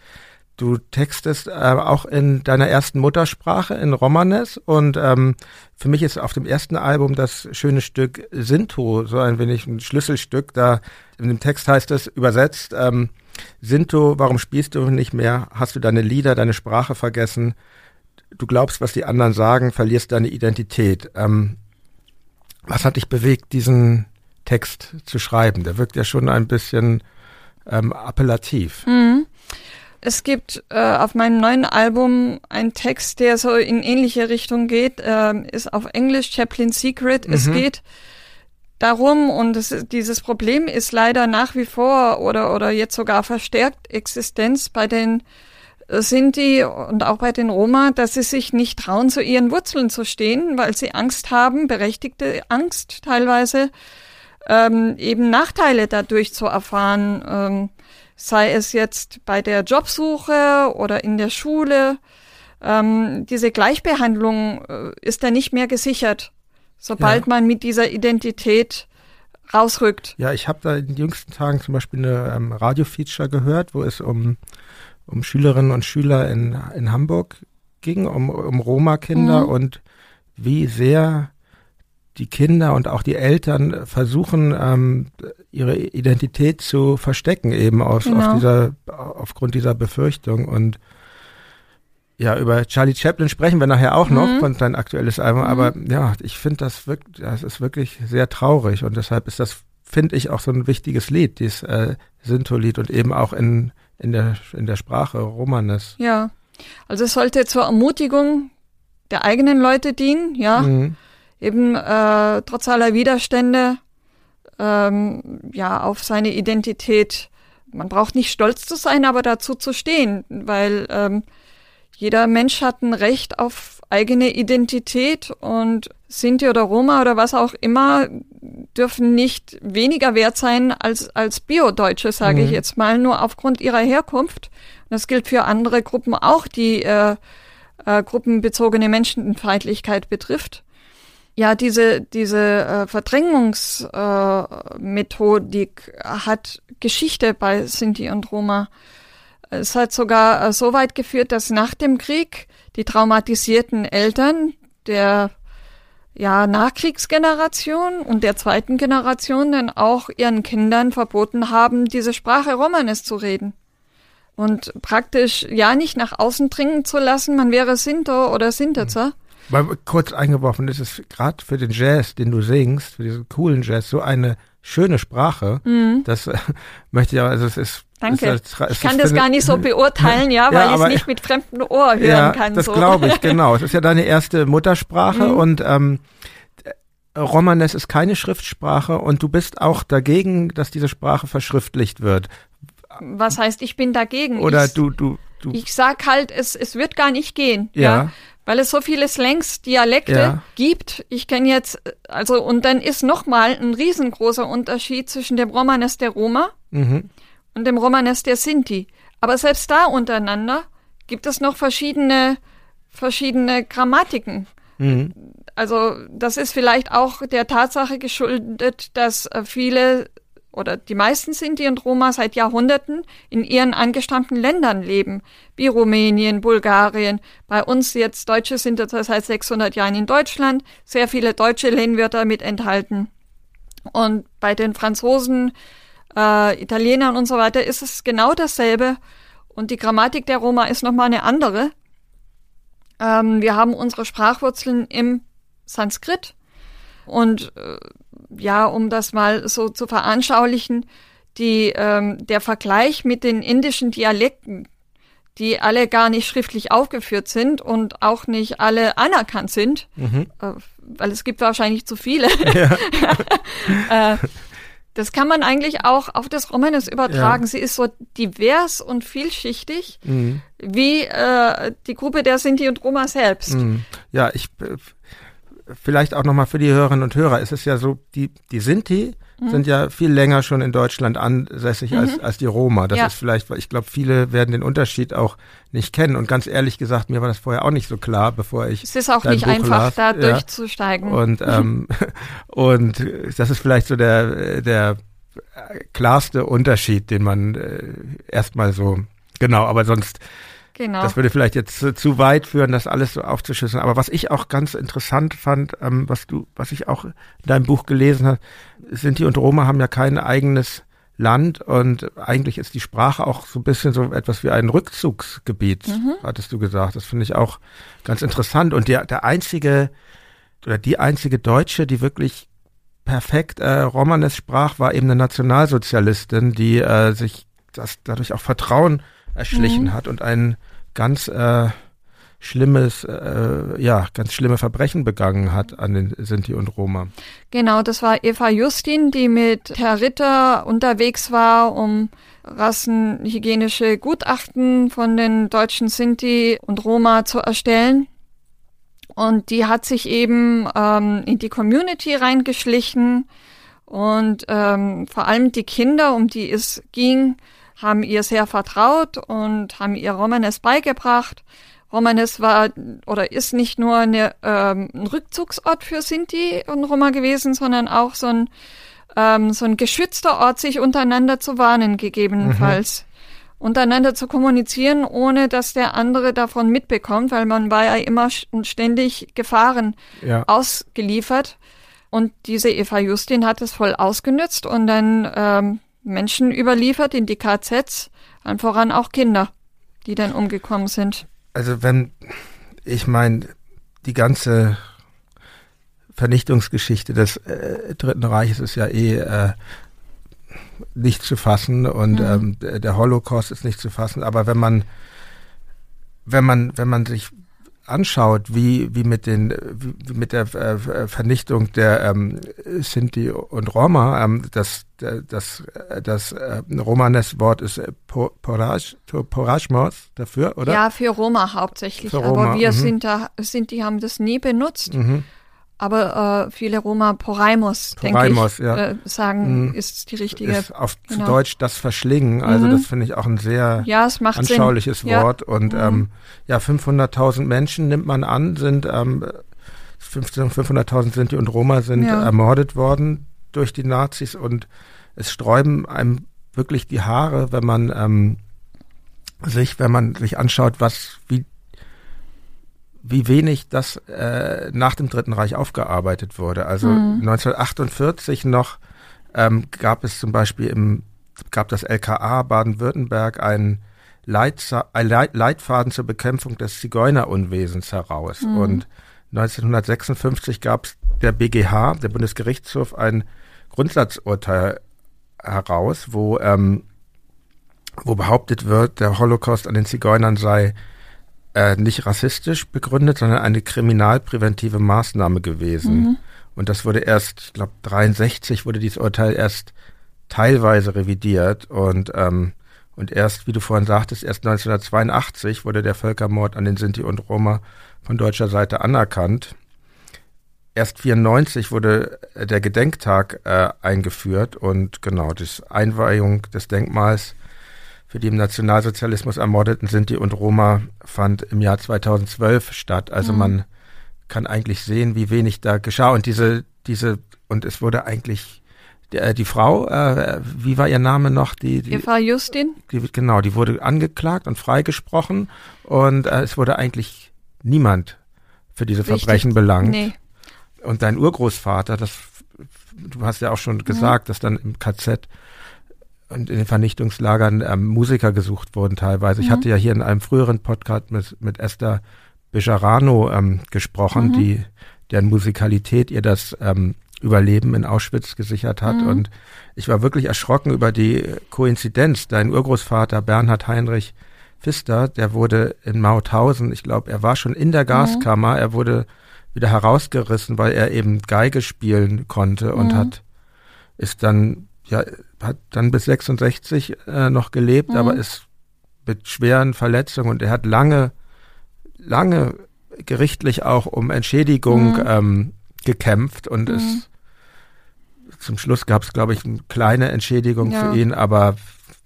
Du textest äh, auch in deiner ersten Muttersprache in Romanes und ähm, für mich ist auf dem ersten Album das schöne Stück Sinto so ein wenig ein Schlüsselstück. Da in dem Text heißt es übersetzt ähm, Sinto, warum spielst du nicht mehr? Hast du deine Lieder, deine Sprache vergessen? Du glaubst, was die anderen sagen, verlierst deine Identität. Ähm, was hat dich bewegt, diesen Text zu schreiben? Der wirkt ja schon ein bisschen ähm, appellativ. Mhm. Es gibt äh, auf meinem neuen Album einen Text, der so in ähnliche Richtung geht, äh, ist auf Englisch Chaplin Secret. Mhm. Es geht darum, und es, dieses Problem ist leider nach wie vor oder, oder jetzt sogar verstärkt Existenz bei den äh, Sinti und auch bei den Roma, dass sie sich nicht trauen, zu ihren Wurzeln zu stehen, weil sie Angst haben, berechtigte Angst teilweise, ähm, eben Nachteile dadurch zu erfahren. Ähm, sei es jetzt bei der Jobsuche oder in der Schule. Ähm, diese Gleichbehandlung äh, ist da nicht mehr gesichert, sobald ja. man mit dieser Identität rausrückt. Ja, ich habe da in den jüngsten Tagen zum Beispiel eine ähm, Radio-Feature gehört, wo es um, um Schülerinnen und Schüler in, in Hamburg ging, um, um Roma-Kinder mhm. und wie sehr die Kinder und auch die Eltern versuchen, ähm, ihre Identität zu verstecken, eben aus, genau. auf dieser, aufgrund dieser Befürchtung. Und ja, über Charlie Chaplin sprechen wir nachher auch noch mhm. von sein aktuelles Album, mhm. aber ja, ich finde das wirklich, das ist wirklich sehr traurig und deshalb ist das, finde ich, auch so ein wichtiges Lied, dieses äh, Sinto-Lied und eben auch in, in der, in der Sprache Romanes. Ja. Also es sollte zur Ermutigung der eigenen Leute dienen, ja. Mhm eben äh, trotz aller Widerstände ähm, ja auf seine Identität. Man braucht nicht stolz zu sein, aber dazu zu stehen, weil ähm, jeder Mensch hat ein Recht auf eigene Identität und Sinti oder Roma oder was auch immer dürfen nicht weniger wert sein als, als Bio-Deutsche, sage mhm. ich jetzt mal, nur aufgrund ihrer Herkunft. das gilt für andere Gruppen auch, die äh, äh, gruppenbezogene Menschenfeindlichkeit betrifft. Ja, diese, diese äh, Verdrängungsmethodik äh, hat Geschichte bei Sinti und Roma. Es hat sogar äh, so weit geführt, dass nach dem Krieg die traumatisierten Eltern der ja, Nachkriegsgeneration und der zweiten Generation dann auch ihren Kindern verboten haben, diese Sprache Romanes zu reden. Und praktisch ja nicht nach außen dringen zu lassen, man wäre Sinto oder Sintetzer. Mal kurz eingeworfen, das ist gerade für den Jazz, den du singst, für diesen coolen Jazz, so eine schöne Sprache. Mhm. Das äh, möchte ich aber, also es ist Danke. Ist, ist, ich kann das gar nicht so beurteilen, ja, weil ja, ich es nicht mit fremdem Ohr hören ja, kann. Das so. glaube ich, genau. Es ist ja deine erste Muttersprache mhm. und ähm, Romanes ist keine Schriftsprache und du bist auch dagegen, dass diese Sprache verschriftlicht wird. Was heißt, ich bin dagegen? Oder ich, du, du, du. Ich sag halt, es, es wird gar nicht gehen. Ja. ja weil es so viele Slangs, Dialekte ja. gibt. Ich kenne jetzt, also, und dann ist nochmal ein riesengroßer Unterschied zwischen dem Romanes der Roma mhm und dem Romanes der Sinti. Aber selbst da untereinander gibt es noch verschiedene, verschiedene Grammatiken. Mhm. Also das ist vielleicht auch der Tatsache geschuldet, dass äh, viele oder die meisten Sinti und Roma seit Jahrhunderten in ihren angestammten Ländern leben, wie Rumänien, Bulgarien. Bei uns jetzt Deutsche sind das seit 600 Jahren in Deutschland, sehr viele deutsche Lehnwörter mit enthalten. Und bei den Franzosen äh, Italienern und so weiter ist es genau dasselbe. Und die Grammatik der Roma ist nochmal eine andere. Ähm, wir haben unsere Sprachwurzeln im Sanskrit. Und äh, ja, um das mal so zu veranschaulichen, die, ähm, der Vergleich mit den indischen Dialekten, die alle gar nicht schriftlich aufgeführt sind und auch nicht alle anerkannt sind, mhm. äh, weil es gibt wahrscheinlich zu viele. Ja. äh, das kann man eigentlich auch auf das Romanes übertragen. Ja. Sie ist so divers und vielschichtig mhm. wie äh, die Gruppe der Sinti und Roma selbst. Mhm. Ja, ich äh, vielleicht auch nochmal für die Hörerinnen und Hörer. Es ist ja so, die, die Sinti mhm. sind ja viel länger schon in Deutschland ansässig mhm. als, als die Roma. Das ja. ist vielleicht, ich glaube, viele werden den Unterschied auch nicht kennen. Und ganz ehrlich gesagt, mir war das vorher auch nicht so klar, bevor ich. Es ist auch nicht Buch einfach, las. da ja. durchzusteigen. Und, ähm, und das ist vielleicht so der, der klarste Unterschied, den man äh, erstmal so, genau, aber sonst Genau. Das würde vielleicht jetzt zu, weit führen, das alles so aufzuschlüsseln. Aber was ich auch ganz interessant fand, ähm, was du, was ich auch in deinem Buch gelesen habe, Sinti und Roma haben ja kein eigenes Land und eigentlich ist die Sprache auch so ein bisschen so etwas wie ein Rückzugsgebiet, mhm. hattest du gesagt. Das finde ich auch ganz interessant. Und der, der einzige oder die einzige Deutsche, die wirklich perfekt äh, Romanes sprach, war eben eine Nationalsozialistin, die äh, sich das dadurch auch Vertrauen erschlichen mhm. hat und ein ganz äh, schlimmes, äh, ja, ganz schlimme Verbrechen begangen hat an den Sinti und Roma. Genau, das war Eva Justin, die mit Herr Ritter unterwegs war, um rassenhygienische Gutachten von den deutschen Sinti und Roma zu erstellen. Und die hat sich eben ähm, in die Community reingeschlichen und ähm, vor allem die Kinder, um die es ging, haben ihr sehr vertraut und haben ihr Romanes beigebracht. Romanes war oder ist nicht nur eine, ähm, ein Rückzugsort für Sinti und Roma gewesen, sondern auch so ein, ähm, so ein geschützter Ort, sich untereinander zu warnen, gegebenenfalls. Mhm. Untereinander zu kommunizieren, ohne dass der andere davon mitbekommt, weil man war ja immer ständig Gefahren ja. ausgeliefert. Und diese Eva Justin hat es voll ausgenützt und dann ähm, Menschen überliefert in die KZs, allen voran auch Kinder, die dann umgekommen sind. Also wenn, ich meine, die ganze Vernichtungsgeschichte des äh, Dritten Reiches ist ja eh äh, nicht zu fassen und mhm. ähm, der Holocaust ist nicht zu fassen. Aber wenn man, wenn man, wenn man sich anschaut, wie, wie mit den, wie mit der äh, Vernichtung der ähm, Sinti und Roma, ähm, das, das, das äh, Romanes-Wort ist äh, Poraj, Porajmos dafür, oder? Ja, für Roma hauptsächlich. Für Roma, Aber wir mhm. sind da, sind, die haben das nie benutzt. Mhm. Aber äh, viele Roma Poraimos, Poraimos denke ich, ja. äh, sagen, mhm. ist die richtige. Ist auf genau. Deutsch das Verschlingen. Also mhm. das finde ich auch ein sehr ja, anschauliches Sinn. Wort. Ja. Und mhm. ähm, ja, 500.000 Menschen nimmt man an, sind ähm, 500.000 Sinti und Roma sind ermordet worden durch die Nazis und es sträuben einem wirklich die Haare, wenn man ähm, sich, wenn man sich anschaut, was wie wie wenig das äh, nach dem Dritten Reich aufgearbeitet wurde. Also mhm. 1948 noch ähm, gab es zum Beispiel im gab das LKA Baden-Württemberg einen Leitza Leit Leitfaden zur Bekämpfung des Zigeunerunwesens heraus. Mhm. Und 1956 gab es der BGH, der Bundesgerichtshof, ein Grundsatzurteil heraus, wo, ähm, wo behauptet wird, der Holocaust an den Zigeunern sei äh, nicht rassistisch begründet, sondern eine kriminalpräventive Maßnahme gewesen. Mhm. Und das wurde erst, ich glaube, 63 wurde dieses Urteil erst teilweise revidiert und ähm, und erst, wie du vorhin sagtest, erst 1982 wurde der Völkermord an den Sinti und Roma von deutscher Seite anerkannt. Erst 94 wurde der Gedenktag äh, eingeführt und genau, die Einweihung des Denkmals für die im Nationalsozialismus ermordeten Sinti und Roma fand im Jahr 2012 statt. Also mhm. man kann eigentlich sehen, wie wenig da geschah und diese, diese, und es wurde eigentlich die, die Frau, äh, wie war ihr Name noch? Die, die Eva Justin? Die, genau, die wurde angeklagt und freigesprochen und äh, es wurde eigentlich niemand für diese Richtig. Verbrechen belangt. Nee. Und dein Urgroßvater, das, du hast ja auch schon gesagt, mhm. dass dann im KZ und in den Vernichtungslagern ähm, Musiker gesucht wurden teilweise. Mhm. Ich hatte ja hier in einem früheren Podcast mit, mit Esther Bejarano ähm, gesprochen, mhm. die deren Musikalität ihr das ähm, Überleben in Auschwitz gesichert hat. Mhm. Und ich war wirklich erschrocken über die Koinzidenz. Dein Urgroßvater Bernhard Heinrich Pfister, der wurde in Mauthausen, ich glaube, er war schon in der mhm. Gaskammer, er wurde wieder herausgerissen, weil er eben Geige spielen konnte und mhm. hat ist dann ja, hat dann bis 66 äh, noch gelebt, mhm. aber ist mit schweren Verletzungen und er hat lange, lange gerichtlich auch um Entschädigung mhm. ähm, gekämpft und mhm. es zum Schluss gab es, glaube ich, eine kleine Entschädigung ja. für ihn, aber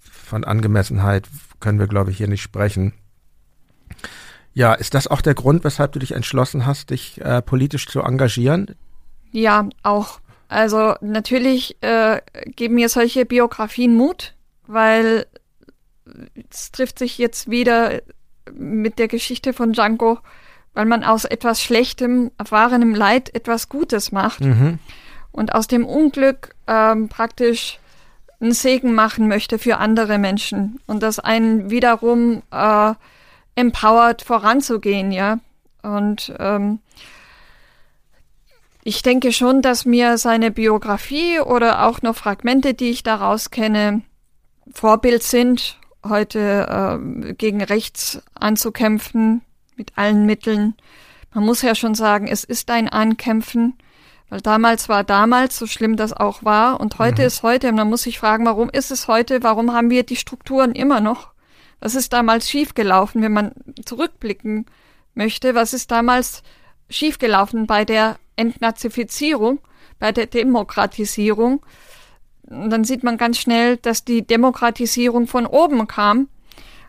von Angemessenheit können wir, glaube ich, hier nicht sprechen. Ja, ist das auch der Grund, weshalb du dich entschlossen hast, dich äh, politisch zu engagieren? Ja, auch. Also natürlich äh, geben mir solche Biografien Mut, weil es trifft sich jetzt wieder mit der Geschichte von Django, weil man aus etwas Schlechtem, erfahrenem Leid etwas Gutes macht mhm. und aus dem Unglück ähm, praktisch einen Segen machen möchte für andere Menschen und das einen wiederum äh, empowert voranzugehen, ja. Und ähm, ich denke schon, dass mir seine Biografie oder auch noch Fragmente, die ich daraus kenne, Vorbild sind, heute äh, gegen rechts anzukämpfen mit allen Mitteln. Man muss ja schon sagen, es ist ein Ankämpfen, weil damals war damals, so schlimm das auch war, und heute mhm. ist heute. Und man muss sich fragen, warum ist es heute? Warum haben wir die Strukturen immer noch? Was ist damals schiefgelaufen, wenn man zurückblicken möchte? Was ist damals schiefgelaufen bei der Entnazifizierung, bei der Demokratisierung. dann sieht man ganz schnell, dass die Demokratisierung von oben kam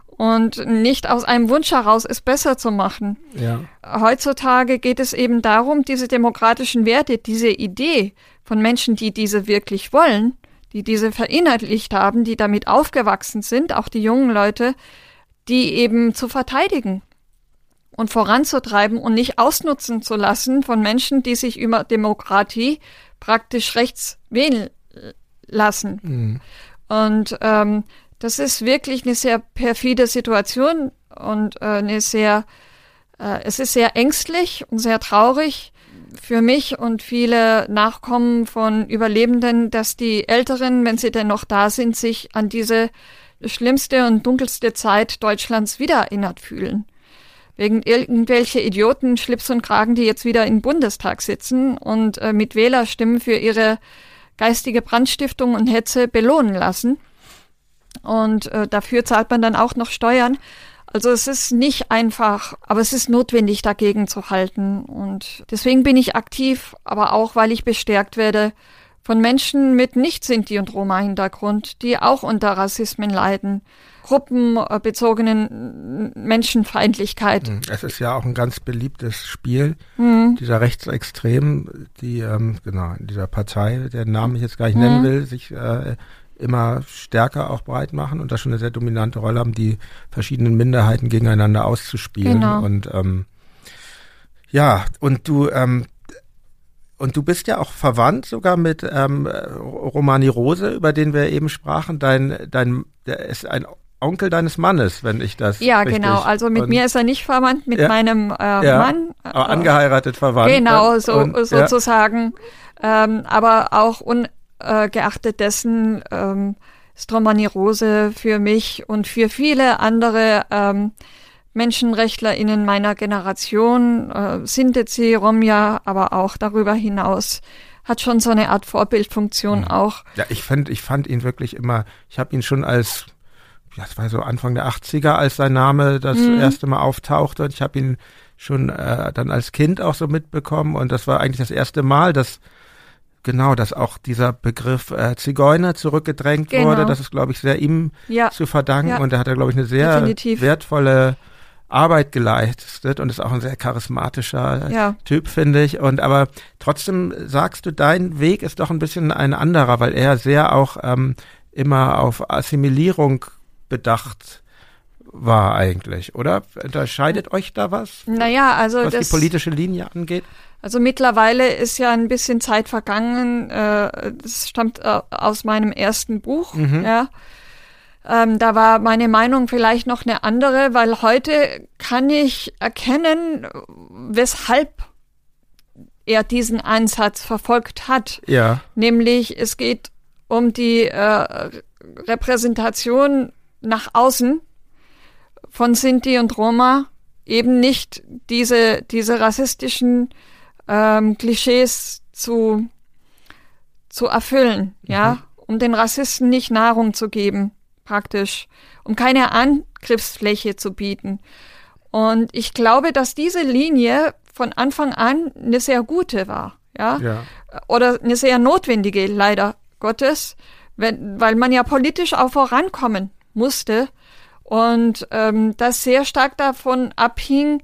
und nicht aus einem Wunsch heraus, es besser zu machen. Ja. Heutzutage geht es eben darum, diese demokratischen Werte, diese Idee von Menschen, die diese wirklich wollen, die diese verinnerlicht haben, die damit aufgewachsen sind, auch die jungen Leute, die eben zu verteidigen und voranzutreiben und nicht ausnutzen zu lassen von Menschen, die sich über Demokratie praktisch rechts wählen lassen. Mhm. Und ähm, das ist wirklich eine sehr perfide Situation und äh, eine sehr, äh, es ist sehr ängstlich und sehr traurig für mich und viele Nachkommen von Überlebenden, dass die Älteren, wenn sie denn noch da sind, sich an diese schlimmste und dunkelste Zeit Deutschlands wieder erinnert fühlen wegen irgendwelche Idioten Schlips und Kragen, die jetzt wieder im Bundestag sitzen und äh, mit Wählerstimmen für ihre geistige Brandstiftung und Hetze belohnen lassen. Und äh, dafür zahlt man dann auch noch Steuern. Also es ist nicht einfach, aber es ist notwendig, dagegen zu halten. Und deswegen bin ich aktiv, aber auch, weil ich bestärkt werde von Menschen mit Nicht-Sinti- und Roma-Hintergrund, die auch unter Rassismen leiden, gruppenbezogenen Menschenfeindlichkeit. Hm, es ist ja auch ein ganz beliebtes Spiel, mhm. dieser Rechtsextrem, die, ähm, genau, in dieser Partei, deren Namen ich jetzt gar nicht mhm. nennen will, sich äh, immer stärker auch breit machen und da schon eine sehr dominante Rolle haben, die verschiedenen Minderheiten gegeneinander auszuspielen. Genau. Und ähm, ja, und du ähm, und du bist ja auch verwandt sogar mit ähm, Romani Rose, über den wir eben sprachen. Dein, dein, der ist ein Onkel deines Mannes, wenn ich das. Ja, genau. Also mit und, mir ist er nicht verwandt, mit ja, meinem äh, ja, Mann. Aber angeheiratet verwandt. Genau, so, und, sozusagen. Ja. Ähm, aber auch un, äh, dessen ähm, Stromani Rose für mich und für viele andere ähm, MenschenrechtlerInnen meiner Generation, äh, Sintezi, Romja, aber auch darüber hinaus hat schon so eine Art Vorbildfunktion mhm. auch. Ja, ich fand, ich fand ihn wirklich immer, ich habe ihn schon als, ja, das war so Anfang der 80er, als sein Name das mhm. erste Mal auftauchte und ich habe ihn schon äh, dann als Kind auch so mitbekommen und das war eigentlich das erste Mal, dass Genau, dass auch dieser Begriff äh, Zigeuner zurückgedrängt genau. wurde. Das ist, glaube ich, sehr ihm ja. zu verdanken. Ja. Und da hat er, glaube ich, eine sehr Definitiv. wertvolle Arbeit geleistet und ist auch ein sehr charismatischer ja. Typ, finde ich. Und aber trotzdem sagst du, dein Weg ist doch ein bisschen ein anderer, weil er sehr auch ähm, immer auf Assimilierung bedacht war eigentlich, oder? Unterscheidet euch da was? Naja, also was das, die politische Linie angeht? Also mittlerweile ist ja ein bisschen Zeit vergangen. Äh, das stammt äh, aus meinem ersten Buch. Mhm. Ja. Ähm, da war meine Meinung vielleicht noch eine andere, weil heute kann ich erkennen, weshalb er diesen Ansatz verfolgt hat. Ja. Nämlich, es geht um die äh, Repräsentation nach außen von Sinti und Roma, eben nicht diese, diese rassistischen ähm, Klischees zu, zu erfüllen, mhm. ja, um den Rassisten nicht Nahrung zu geben, praktisch, um keine Angriffsfläche zu bieten. Und ich glaube, dass diese Linie von Anfang an eine sehr gute war, ja, ja. oder eine sehr notwendige, leider Gottes, wenn, weil man ja politisch auch vorankommen musste und ähm, das sehr stark davon abhing,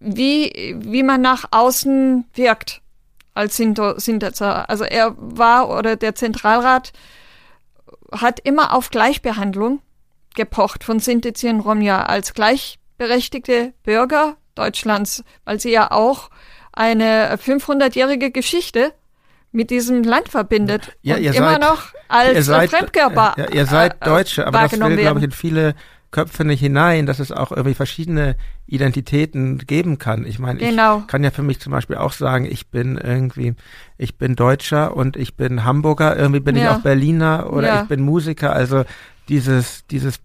wie, wie man nach außen wirkt als Sintetzer. Also er war oder der Zentralrat hat immer auf Gleichbehandlung gepocht von Sintetzi und Romja als gleichberechtigte Bürger Deutschlands, weil sie ja auch eine 500-jährige Geschichte mit diesem Land verbindet ja, und ihr immer seid, noch als ihr seid, Fremdkörper. Ja, ihr seid äh, Deutsche, aber das will, glaube ich, in viele Köpfe nicht hinein, dass es auch irgendwie verschiedene Identitäten geben kann. Ich meine, genau. ich kann ja für mich zum Beispiel auch sagen, ich bin irgendwie, ich bin Deutscher und ich bin Hamburger, irgendwie bin ja. ich auch Berliner oder ja. ich bin Musiker. Also dieses, dieses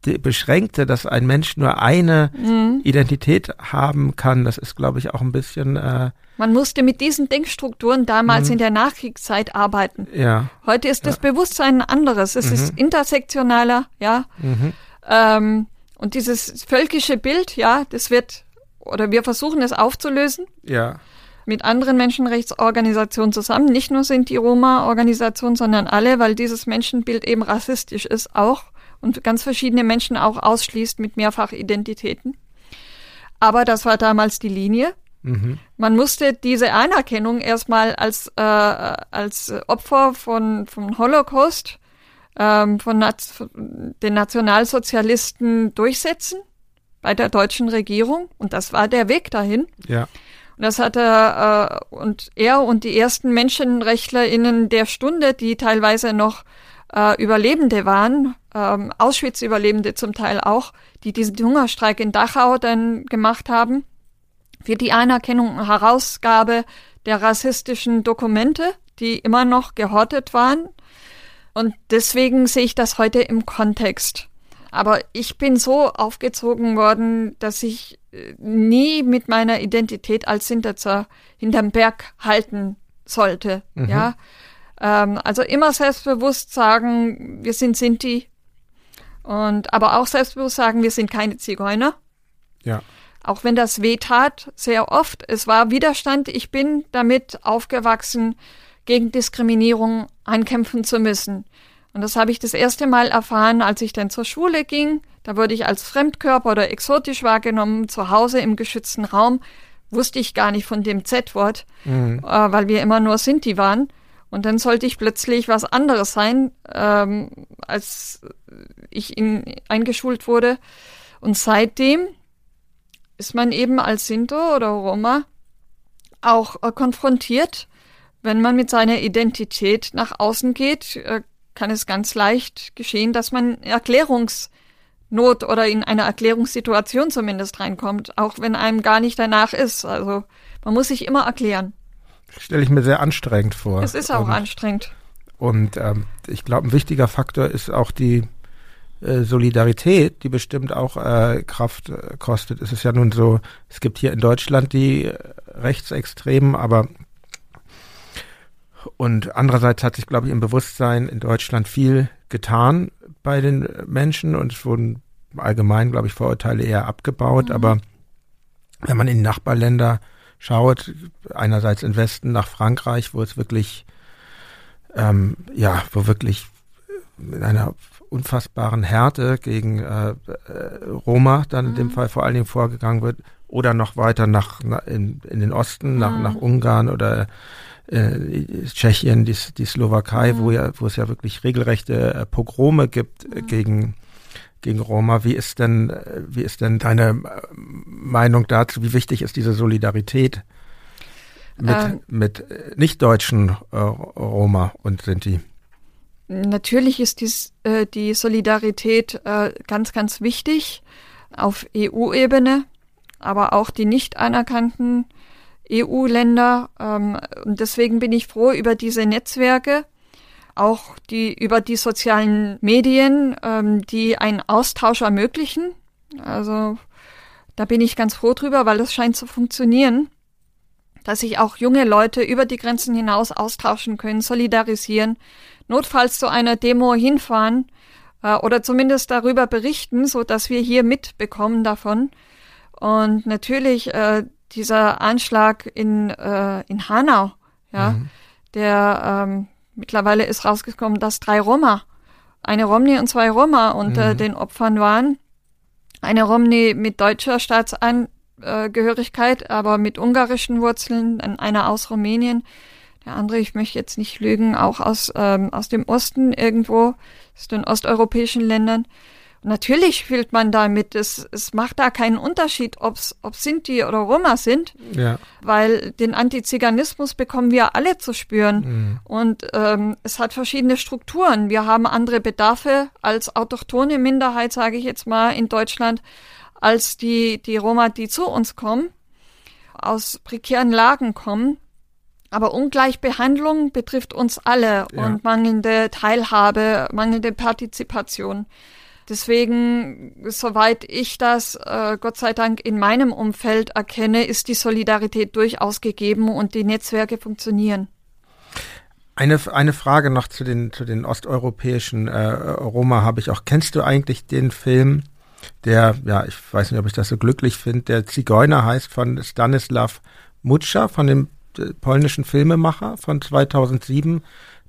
Beschränkte, dass ein Mensch nur eine mhm. Identität haben kann, das ist, glaube ich, auch ein bisschen. Äh, Man musste mit diesen Denkstrukturen damals mhm. in der Nachkriegszeit arbeiten. Ja. Heute ist das Bewusstsein ein anderes. Es mhm. ist intersektionaler, ja. Ähm, und dieses völkische Bild, ja, das wird, oder wir versuchen es aufzulösen. Ja. Mit anderen Menschenrechtsorganisationen zusammen. Nicht nur sind die Roma-Organisationen, sondern alle, weil dieses Menschenbild eben rassistisch ist auch und ganz verschiedene Menschen auch ausschließt mit Mehrfachidentitäten. Aber das war damals die Linie. Mhm. Man musste diese Anerkennung erstmal als, äh, als Opfer von, von Holocaust ähm, von, von den Nationalsozialisten durchsetzen bei der deutschen Regierung. Und das war der Weg dahin. Ja. Und das hat er äh, und er und die ersten MenschenrechtlerInnen der Stunde, die teilweise noch äh, Überlebende waren, ähm, Auschwitz-Überlebende zum Teil auch, die diesen Hungerstreik in Dachau dann gemacht haben, für die Anerkennung und Herausgabe der rassistischen Dokumente, die immer noch gehortet waren und deswegen sehe ich das heute im Kontext. Aber ich bin so aufgezogen worden, dass ich äh, nie mit meiner Identität als Sintetzer hinterm Berg halten sollte. Mhm. Ja, ähm, also immer selbstbewusst sagen, wir sind Sinti. Und aber auch selbstbewusst sagen, wir sind keine Zigeuner. Ja. Auch wenn das weh tat, sehr oft. Es war Widerstand. Ich bin damit aufgewachsen, gegen Diskriminierung ankämpfen zu müssen. Und das habe ich das erste Mal erfahren, als ich dann zur Schule ging. Da wurde ich als Fremdkörper oder exotisch wahrgenommen, zu Hause im geschützten Raum. Wusste ich gar nicht von dem Z-Wort, mhm. äh, weil wir immer nur Sinti waren. Und dann sollte ich plötzlich was anderes sein, ähm, als ich in, eingeschult wurde. Und seitdem ist man eben als Sinto oder Roma auch äh, konfrontiert. Wenn man mit seiner Identität nach außen geht, äh, kann es ganz leicht geschehen, dass man Erklärungsnot oder in eine Erklärungssituation zumindest reinkommt, auch wenn einem gar nicht danach ist. Also man muss sich immer erklären stelle ich mir sehr anstrengend vor. Es ist auch und, anstrengend. Und ähm, ich glaube, ein wichtiger Faktor ist auch die äh, Solidarität, die bestimmt auch äh, Kraft äh, kostet. Es ist ja nun so, es gibt hier in Deutschland die äh, Rechtsextremen, aber und andererseits hat sich, glaube ich, im Bewusstsein in Deutschland viel getan bei den Menschen und es wurden allgemein, glaube ich, Vorurteile eher abgebaut. Mhm. Aber wenn man in Nachbarländer schaut, einerseits in Westen nach Frankreich, wo es wirklich, ähm, ja, wo wirklich mit einer unfassbaren Härte gegen äh, äh, Roma dann in dem mhm. Fall vor allen Dingen vorgegangen wird, oder noch weiter nach, in, in den Osten, mhm. nach, nach Ungarn oder äh, Tschechien, die, die Slowakei, mhm. wo ja, wo es ja wirklich regelrechte äh, Pogrome gibt äh, mhm. gegen gegen Roma. Wie ist denn, wie ist denn deine Meinung dazu? Wie wichtig ist diese Solidarität mit, ähm, mit nicht-deutschen äh, Roma und Sinti? Natürlich ist dies, äh, die Solidarität äh, ganz, ganz wichtig auf EU-Ebene, aber auch die nicht anerkannten EU-Länder. Ähm, und deswegen bin ich froh über diese Netzwerke, auch die über die sozialen Medien, ähm, die einen Austausch ermöglichen. Also da bin ich ganz froh drüber, weil das scheint zu funktionieren, dass sich auch junge Leute über die Grenzen hinaus austauschen können, solidarisieren, notfalls zu einer Demo hinfahren äh, oder zumindest darüber berichten, so dass wir hier mitbekommen davon. Und natürlich äh, dieser Anschlag in äh, in Hanau, ja, mhm. der ähm, Mittlerweile ist rausgekommen, dass drei Roma, eine Romney und zwei Roma unter mhm. den Opfern waren. Eine Romney mit deutscher Staatsangehörigkeit, aber mit ungarischen Wurzeln, einer aus Rumänien. Der andere, ich möchte jetzt nicht lügen, auch aus, ähm, aus dem Osten irgendwo, aus den osteuropäischen Ländern. Natürlich fühlt man damit, es, es macht da keinen Unterschied, ob's, ob Sinti oder Roma sind, ja. weil den Antiziganismus bekommen wir alle zu spüren. Mhm. Und ähm, es hat verschiedene Strukturen. Wir haben andere Bedarfe als autochtone Minderheit, sage ich jetzt mal, in Deutschland, als die, die Roma, die zu uns kommen, aus prekären Lagen kommen. Aber Ungleichbehandlung betrifft uns alle ja. und mangelnde Teilhabe, mangelnde Partizipation. Deswegen, soweit ich das äh, Gott sei Dank in meinem Umfeld erkenne, ist die Solidarität durchaus gegeben und die Netzwerke funktionieren. Eine, eine Frage noch zu den, zu den osteuropäischen äh, Roma habe ich auch. Kennst du eigentlich den Film, der, ja, ich weiß nicht, ob ich das so glücklich finde, der Zigeuner heißt von Stanislav Mutscher, von dem äh, polnischen Filmemacher von 2007,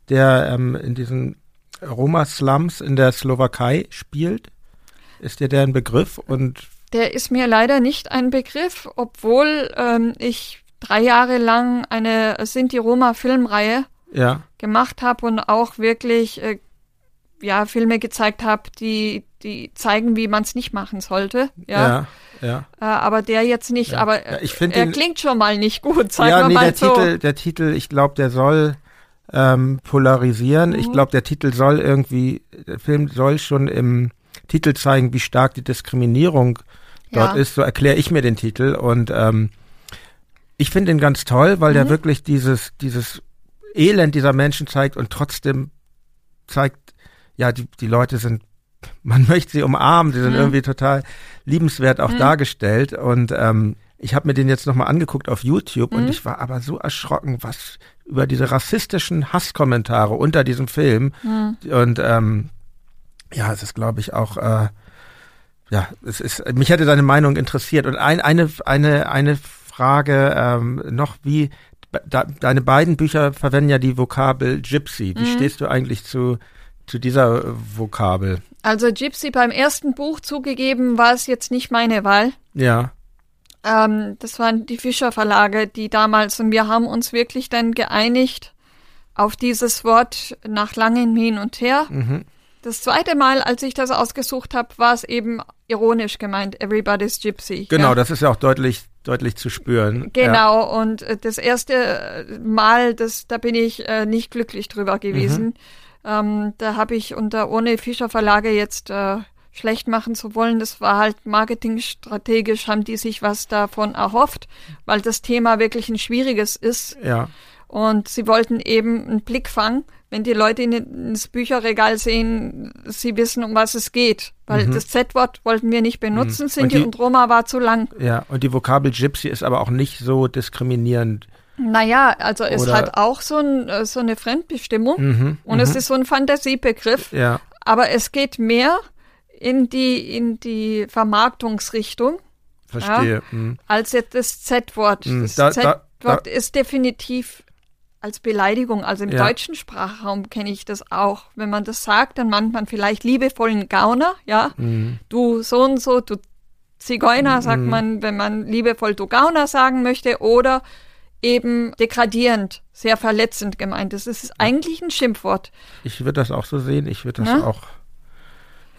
der ähm, in diesen Roma-Slums in der Slowakei spielt? Ist dir der ein Begriff? Und der ist mir leider nicht ein Begriff, obwohl ähm, ich drei Jahre lang eine Sinti-Roma-Filmreihe ja. gemacht habe und auch wirklich äh, ja, Filme gezeigt habe, die, die zeigen, wie man es nicht machen sollte. Ja. ja, ja. Äh, aber der jetzt nicht, ja. aber ja, ich er den, klingt schon mal nicht gut, sagen ja, wir nee, mal der so. Titel, der Titel, ich glaube, der soll ähm, polarisieren. Mhm. Ich glaube, der Titel soll irgendwie, der Film soll schon im Titel zeigen, wie stark die Diskriminierung dort ja. ist. So erkläre ich mir den Titel und ähm, ich finde ihn ganz toll, weil mhm. der wirklich dieses dieses Elend dieser Menschen zeigt und trotzdem zeigt, ja, die, die Leute sind man möchte sie umarmen, sie sind Mhm. irgendwie total liebenswert auch Mhm. dargestellt und ähm, ich habe mir den jetzt nochmal angeguckt auf YouTube und Mhm. ich war aber so erschrocken, was über diese rassistischen Hasskommentare unter diesem Film Mhm. und ähm, ja, es ist glaube ich auch äh, ja, es ist mich hätte deine Meinung interessiert und ein, eine eine eine Frage ähm, noch wie da, deine beiden Bücher verwenden ja die Vokabel Gypsy. Wie Mhm. stehst du eigentlich zu zu dieser Vokabel? Also Gypsy beim ersten Buch zugegeben war es jetzt nicht meine Wahl. Ja. Ähm, das waren die Fischer Verlage, die damals, und wir haben uns wirklich dann geeinigt auf dieses Wort nach langem Hin und Her. Mhm. Das zweite Mal, als ich das ausgesucht habe, war es eben ironisch gemeint, Everybody's Gypsy. Genau, ja. das ist ja auch deutlich, deutlich zu spüren. Ja. Genau, und äh, das erste äh, Mal, das, da bin ich äh, nicht glücklich drüber gewesen. Mhm. Ähm, da habe ich unter ohne Fischer Verlage jetzt äh, schlecht machen zu wollen. Das war halt marketingstrategisch, haben die sich was davon erhofft, weil das Thema wirklich ein schwieriges ist. Ja, Und sie wollten eben einen Blickfang, wenn die Leute in, ins Bücherregal sehen, sie wissen, um was es geht. Weil Mhm. das Z-Wort wollten wir nicht benutzen, Mhm. Sinti Und und, Roma war zu lang. ja. Und die Vokabel Gypsy ist aber auch nicht so diskriminierend. Naja, also es Oder- hat auch so, ein, so eine Fremdbestimmung Mhm. und mhm. es ist so ein Fantasiebegriff, ja, aber es geht mehr in die, in die Vermarktungsrichtung verstehe. Mhm. als jetzt das Z-Wort. Mhm, Das da- da- Z-Wort ist definitiv als Beleidigung, also im Ja. deutschen Sprachraum kenne ich das auch. Wenn man das sagt, dann meint man vielleicht liebevollen Gauner, ja, Mhm. du so und so, du Zigeuner, sagt Mhm. man, wenn man liebevoll du Gauner sagen möchte, oder eben degradierend, sehr verletzend gemeint. Das ist eigentlich ein Schimpfwort. Ich würde das auch so sehen. Ich würde das Ne? auch,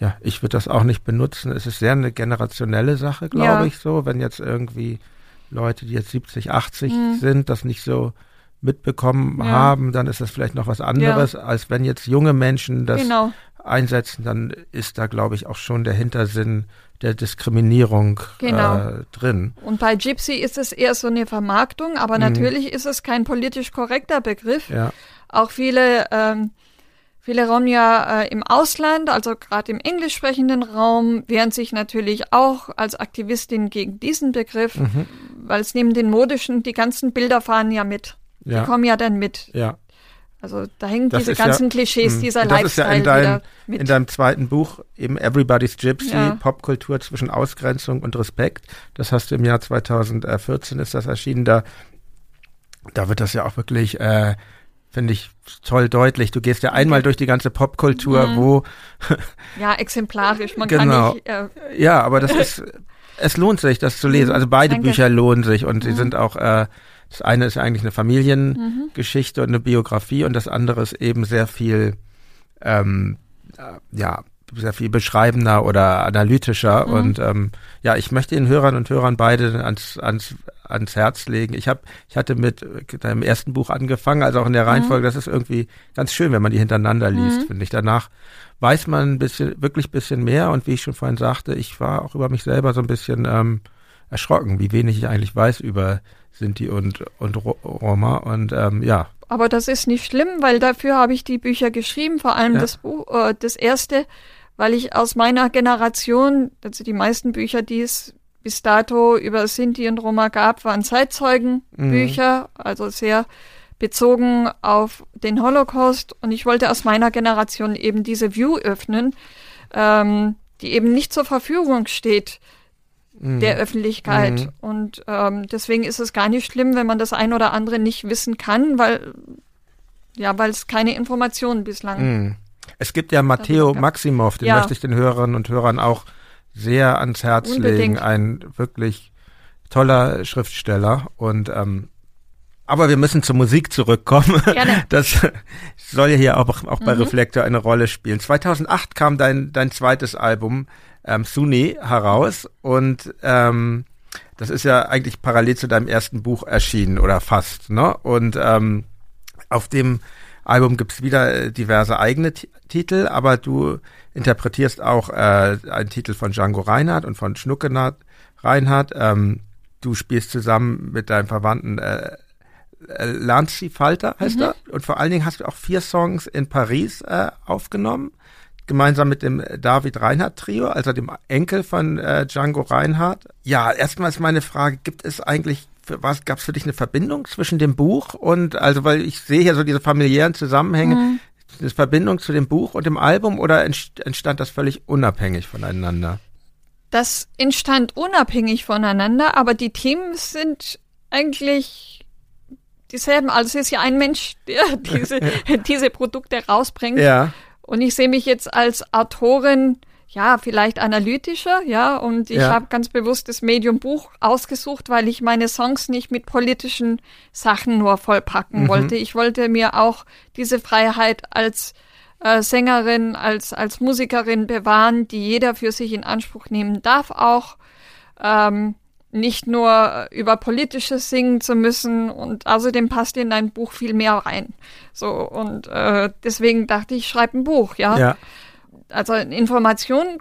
ja, ich würde das auch nicht benutzen. Es ist sehr eine generationelle Sache, glaube Ja. ich, so. Wenn jetzt irgendwie Leute, die jetzt 70, 80 Mhm. sind, das nicht so mitbekommen Ja. haben, dann ist das vielleicht noch was anderes, als wenn jetzt junge Menschen das genau. einsetzen, dann ist da, glaube ich, auch schon der Hintersinn der Diskriminierung Genau. äh, drin. Und bei Gypsy ist es eher so eine Vermarktung, aber Mhm. natürlich ist es kein politisch korrekter Begriff. Ja, Auch viele, ähm, viele Rom ja äh, im Ausland, also gerade im englisch sprechenden Raum, wehren sich natürlich auch als Aktivistin gegen diesen Begriff, mhm. weil es neben den modischen, die ganzen Bilder fahren ja mit. Die ja, kommen ja dann mit. ja. Also da hängen Das diese ist ja- ganzen Klischees, mh. dieser das ist ja Lifestyle in deinem- mit. In deinem zweiten Buch, eben Everybody's Gypsy, Ja. Popkultur zwischen Ausgrenzung und Respekt. Das hast du im Jahr 2014 ist das erschienen. Da, da wird das ja auch wirklich, äh, finde ich, toll deutlich. Du gehst ja einmal durch die ganze Popkultur, Mhm. wo, ja, exemplarisch. Man Genau. kann nicht, äh, ja, aber das ist, es lohnt sich, das zu lesen. Also beide Danke. Bücher lohnen sich und sie Mhm. sind auch, äh, das eine ist eigentlich eine Familiengeschichte und eine Biografie und das andere ist eben sehr viel, ähm, äh, ja, sehr viel beschreibender oder analytischer Mhm. und ähm, ja, ich möchte den Hörern und Hörern beide ans, ans, ans Herz legen. Ich habe, ich hatte mit deinem ersten Buch angefangen, also auch in der Reihenfolge. Das ist irgendwie ganz schön, wenn man die hintereinander liest, Mhm. finde ich. Danach weiß man ein bisschen, wirklich ein bisschen mehr und wie ich schon vorhin sagte, ich war auch über mich selber so ein bisschen ähm, erschrocken, wie wenig ich eigentlich weiß über Sinti und und Ro Roma und ähm, ja, Aber das ist nicht schlimm, weil dafür habe ich die Bücher geschrieben, vor allem Ja. das Buch, äh, das erste, weil ich aus meiner Generation, also die meisten Bücher, die es bis dato über Sinti und Roma gab, waren Zeitzeugenbücher, also sehr bezogen auf den Holocaust. Und ich wollte aus meiner Generation eben diese View öffnen, ähm, die eben nicht zur Verfügung steht mhm. der Öffentlichkeit. Mhm. Und ähm, deswegen ist es gar nicht schlimm, wenn man das ein oder andere nicht wissen kann, weil ja, weil es keine Informationen bislang. Es gibt ja Matteo Maximov, den Ja. möchte ich den Hörerinnen und Hörern auch sehr ans Herz Unbedingt. legen. Ein wirklich toller Schriftsteller. Und ähm, aber wir müssen zur Musik zurückkommen. Gerne. Das soll ja hier auch, auch bei Mhm. Reflektor eine Rolle spielen. 2008 kam dein, dein zweites Album ähm, Suni heraus und ähm, das ist ja eigentlich parallel zu deinem ersten Buch erschienen oder fast. Ne? Und ähm, auf dem Album gibt's wieder äh, diverse eigene Ti- Titel, aber du interpretierst auch äh, einen Titel von Django Reinhardt und von Schnuckenhardt Reinhardt. Ähm, du spielst zusammen mit deinem Verwandten äh, äh, Lanzi Falter, heißt Mhm. er. Und vor allen Dingen hast du auch vier Songs in Paris äh, aufgenommen. gemeinsam mit dem David Reinhardt Trio, also dem Enkel von äh, Django Reinhardt. Ja, erstmal ist meine Frage, gibt es eigentlich was gab es für dich eine Verbindung zwischen dem Buch und also weil ich sehe hier so diese familiären Zusammenhänge, mhm. eine Verbindung zu dem Buch und dem Album oder entstand das völlig unabhängig voneinander? Das entstand unabhängig voneinander, aber die Themen sind eigentlich dieselben. Also es ist ja ein Mensch, der diese, diese Produkte rausbringt. Ja. Und ich sehe mich jetzt als Autorin, ja, vielleicht analytischer, ja, und ich ja. habe ganz bewusst das Medium Buch ausgesucht, weil ich meine Songs nicht mit politischen Sachen nur vollpacken mhm. wollte. Ich wollte mir auch diese Freiheit als äh, Sängerin, als, als Musikerin bewahren, die jeder für sich in Anspruch nehmen darf, auch ähm, nicht nur über politisches singen zu müssen und außerdem passt in dein Buch viel mehr rein. So und äh, deswegen dachte ich, schreib ein Buch, ja. ja. Also Information,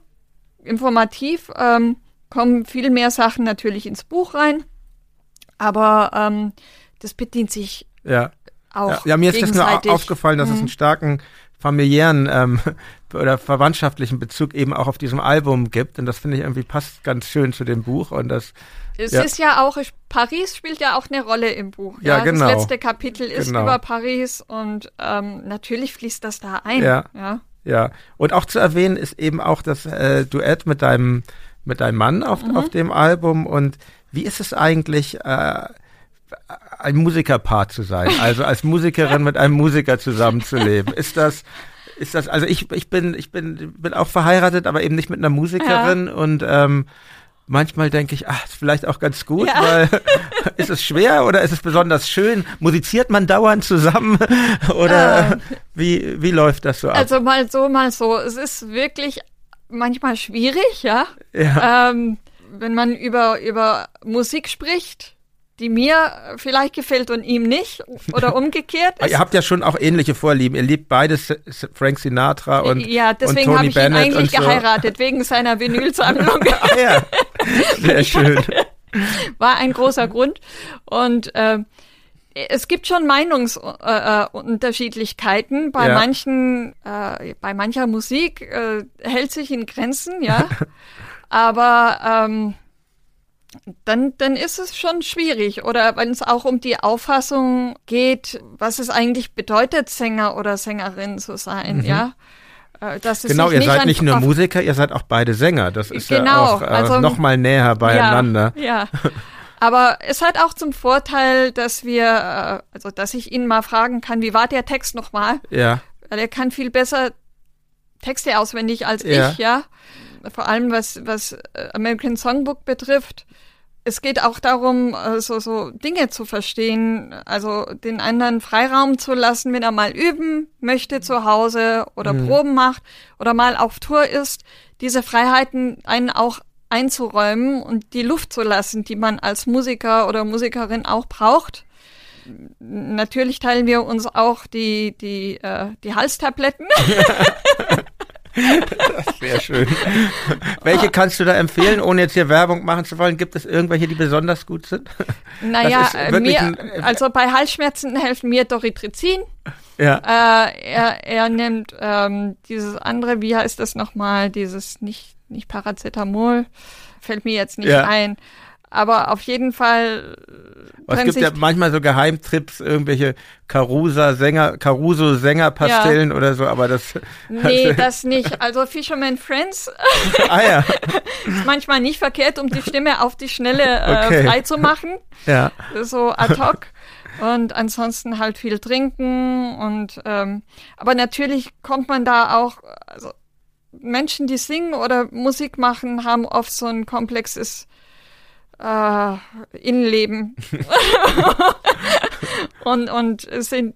informativ ähm, kommen viel mehr Sachen natürlich ins Buch rein, aber ähm, das bedient sich ja. auch. Ja, ja mir ist das nur aufgefallen, dass mhm. es einen starken familiären ähm, oder verwandtschaftlichen Bezug eben auch auf diesem Album gibt. Und das finde ich irgendwie passt ganz schön zu dem Buch. Und das es ja. ist ja auch, Paris spielt ja auch eine Rolle im Buch. Ja, ja genau. Das letzte Kapitel ist genau. über Paris und ähm, natürlich fließt das da ein. Ja. ja. Ja. Und auch zu erwähnen ist eben auch das äh, Duett mit deinem mit deinem Mann auf, mhm. auf dem Album. Und wie ist es eigentlich? Äh, ein Musikerpaar zu sein, also als Musikerin mit einem Musiker zusammenzuleben. Ist das, ist das, also ich, ich bin, ich bin, bin auch verheiratet, aber eben nicht mit einer Musikerin ja. und ähm, manchmal denke ich, ach, ist vielleicht auch ganz gut, ja. weil ist es schwer oder ist es besonders schön? Musiziert man dauernd zusammen oder ähm, wie, wie läuft das so ab? Also mal so, mal so. Es ist wirklich manchmal schwierig, ja. ja. Ähm, wenn man über, über Musik spricht, die mir vielleicht gefällt und ihm nicht oder umgekehrt. ihr habt ja schon auch ähnliche Vorlieben. Ihr liebt beides Frank Sinatra und Ja, deswegen habe ich ihn eigentlich so. geheiratet, wegen seiner Vinylsammlung. ah, ja. Sehr schön. War ein großer Grund. Und äh, es gibt schon Meinungsunterschiedlichkeiten. Äh, bei ja. manchen, äh, bei mancher Musik äh, hält sich in Grenzen, ja. Aber ähm, dann, dann ist es schon schwierig. Oder wenn es auch um die Auffassung geht, was es eigentlich bedeutet, Sänger oder Sängerin zu sein, mhm. ja. Äh, genau, ihr seid nicht nur Musiker, ihr seid auch beide Sänger. Das ist genau, ja auch äh, also, noch mal näher beieinander. Ja, ja. Aber es hat auch zum Vorteil, dass wir, äh, also dass ich ihn mal fragen kann, wie war der Text nochmal? Ja. Weil er kann viel besser Texte auswendig als ja. ich, ja. Vor allem was, was äh, American Songbook betrifft es geht auch darum, äh, so, so Dinge zu verstehen, also den anderen Freiraum zu lassen, wenn er mal üben möchte zu Hause oder mhm. Proben macht oder mal auf Tour ist, diese Freiheiten einen auch einzuräumen und die Luft zu lassen, die man als Musiker oder Musikerin auch braucht. Natürlich teilen wir uns auch die, die, äh, die Halstabletten. Das wäre schön. Welche kannst du da empfehlen, ohne jetzt hier Werbung machen zu wollen? Gibt es irgendwelche, die besonders gut sind? Naja, mir, ein, äh, also bei Halsschmerzen helfen mir Doritrizin. Ja. Äh, er, er nimmt ähm, dieses andere, wie heißt das nochmal, dieses nicht, nicht Paracetamol, fällt mir jetzt nicht ja. ein. Aber auf jeden Fall. Oh, es gibt ja manchmal so Geheimtrips, irgendwelche Carusa-Sänger, Caruso-Sänger-Pastillen ja. oder so, aber das. Nee, das nicht. Also Fisherman Friends. ah ja. ist manchmal nicht verkehrt, um die Stimme auf die Schnelle äh, okay. frei zu machen. Ja. So ad hoc. Und ansonsten halt viel trinken und ähm, aber natürlich kommt man da auch, also Menschen, die singen oder Musik machen, haben oft so ein komplexes äh, Innenleben und, und sind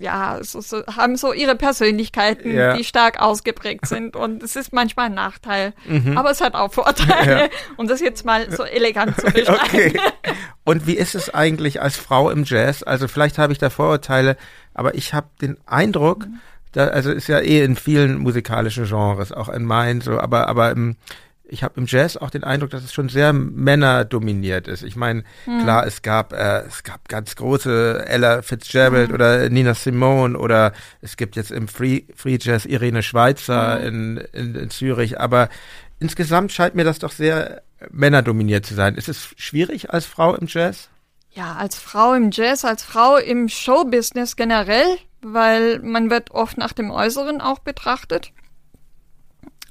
ja, so, so, haben so ihre Persönlichkeiten, ja. die stark ausgeprägt sind. Und es ist manchmal ein Nachteil. Mhm. Aber es hat auch Vorteile, ja. um das jetzt mal so elegant zu beschreiben. Okay. Und wie ist es eigentlich als Frau im Jazz? Also vielleicht habe ich da Vorurteile, aber ich habe den Eindruck, mhm. da, also ist ja eh in vielen musikalischen Genres, auch in meinen so, aber, aber im, ich habe im Jazz auch den Eindruck, dass es schon sehr männerdominiert ist. Ich meine, hm. klar, es gab äh, es gab ganz große Ella Fitzgerald hm. oder Nina Simone oder es gibt jetzt im Free Free Jazz Irene Schweizer hm. in, in, in Zürich, aber insgesamt scheint mir das doch sehr männerdominiert zu sein. Ist es schwierig als Frau im Jazz? Ja, als Frau im Jazz, als Frau im Showbusiness generell, weil man wird oft nach dem Äußeren auch betrachtet.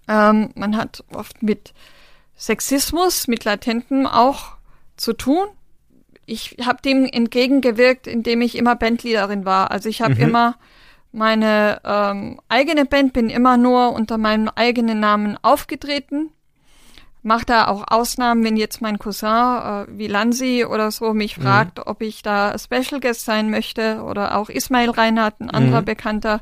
Ähm, man hat oft mit Sexismus, mit Latentem auch zu tun. Ich habe dem entgegengewirkt, indem ich immer Bandleaderin war. Also ich habe mhm. immer meine ähm, eigene Band, bin immer nur unter meinem eigenen Namen aufgetreten. Mache da auch Ausnahmen, wenn jetzt mein Cousin äh, wie Lansi oder so mich mhm. fragt, ob ich da Special Guest sein möchte oder auch Ismail Reinhardt, ein anderer mhm. bekannter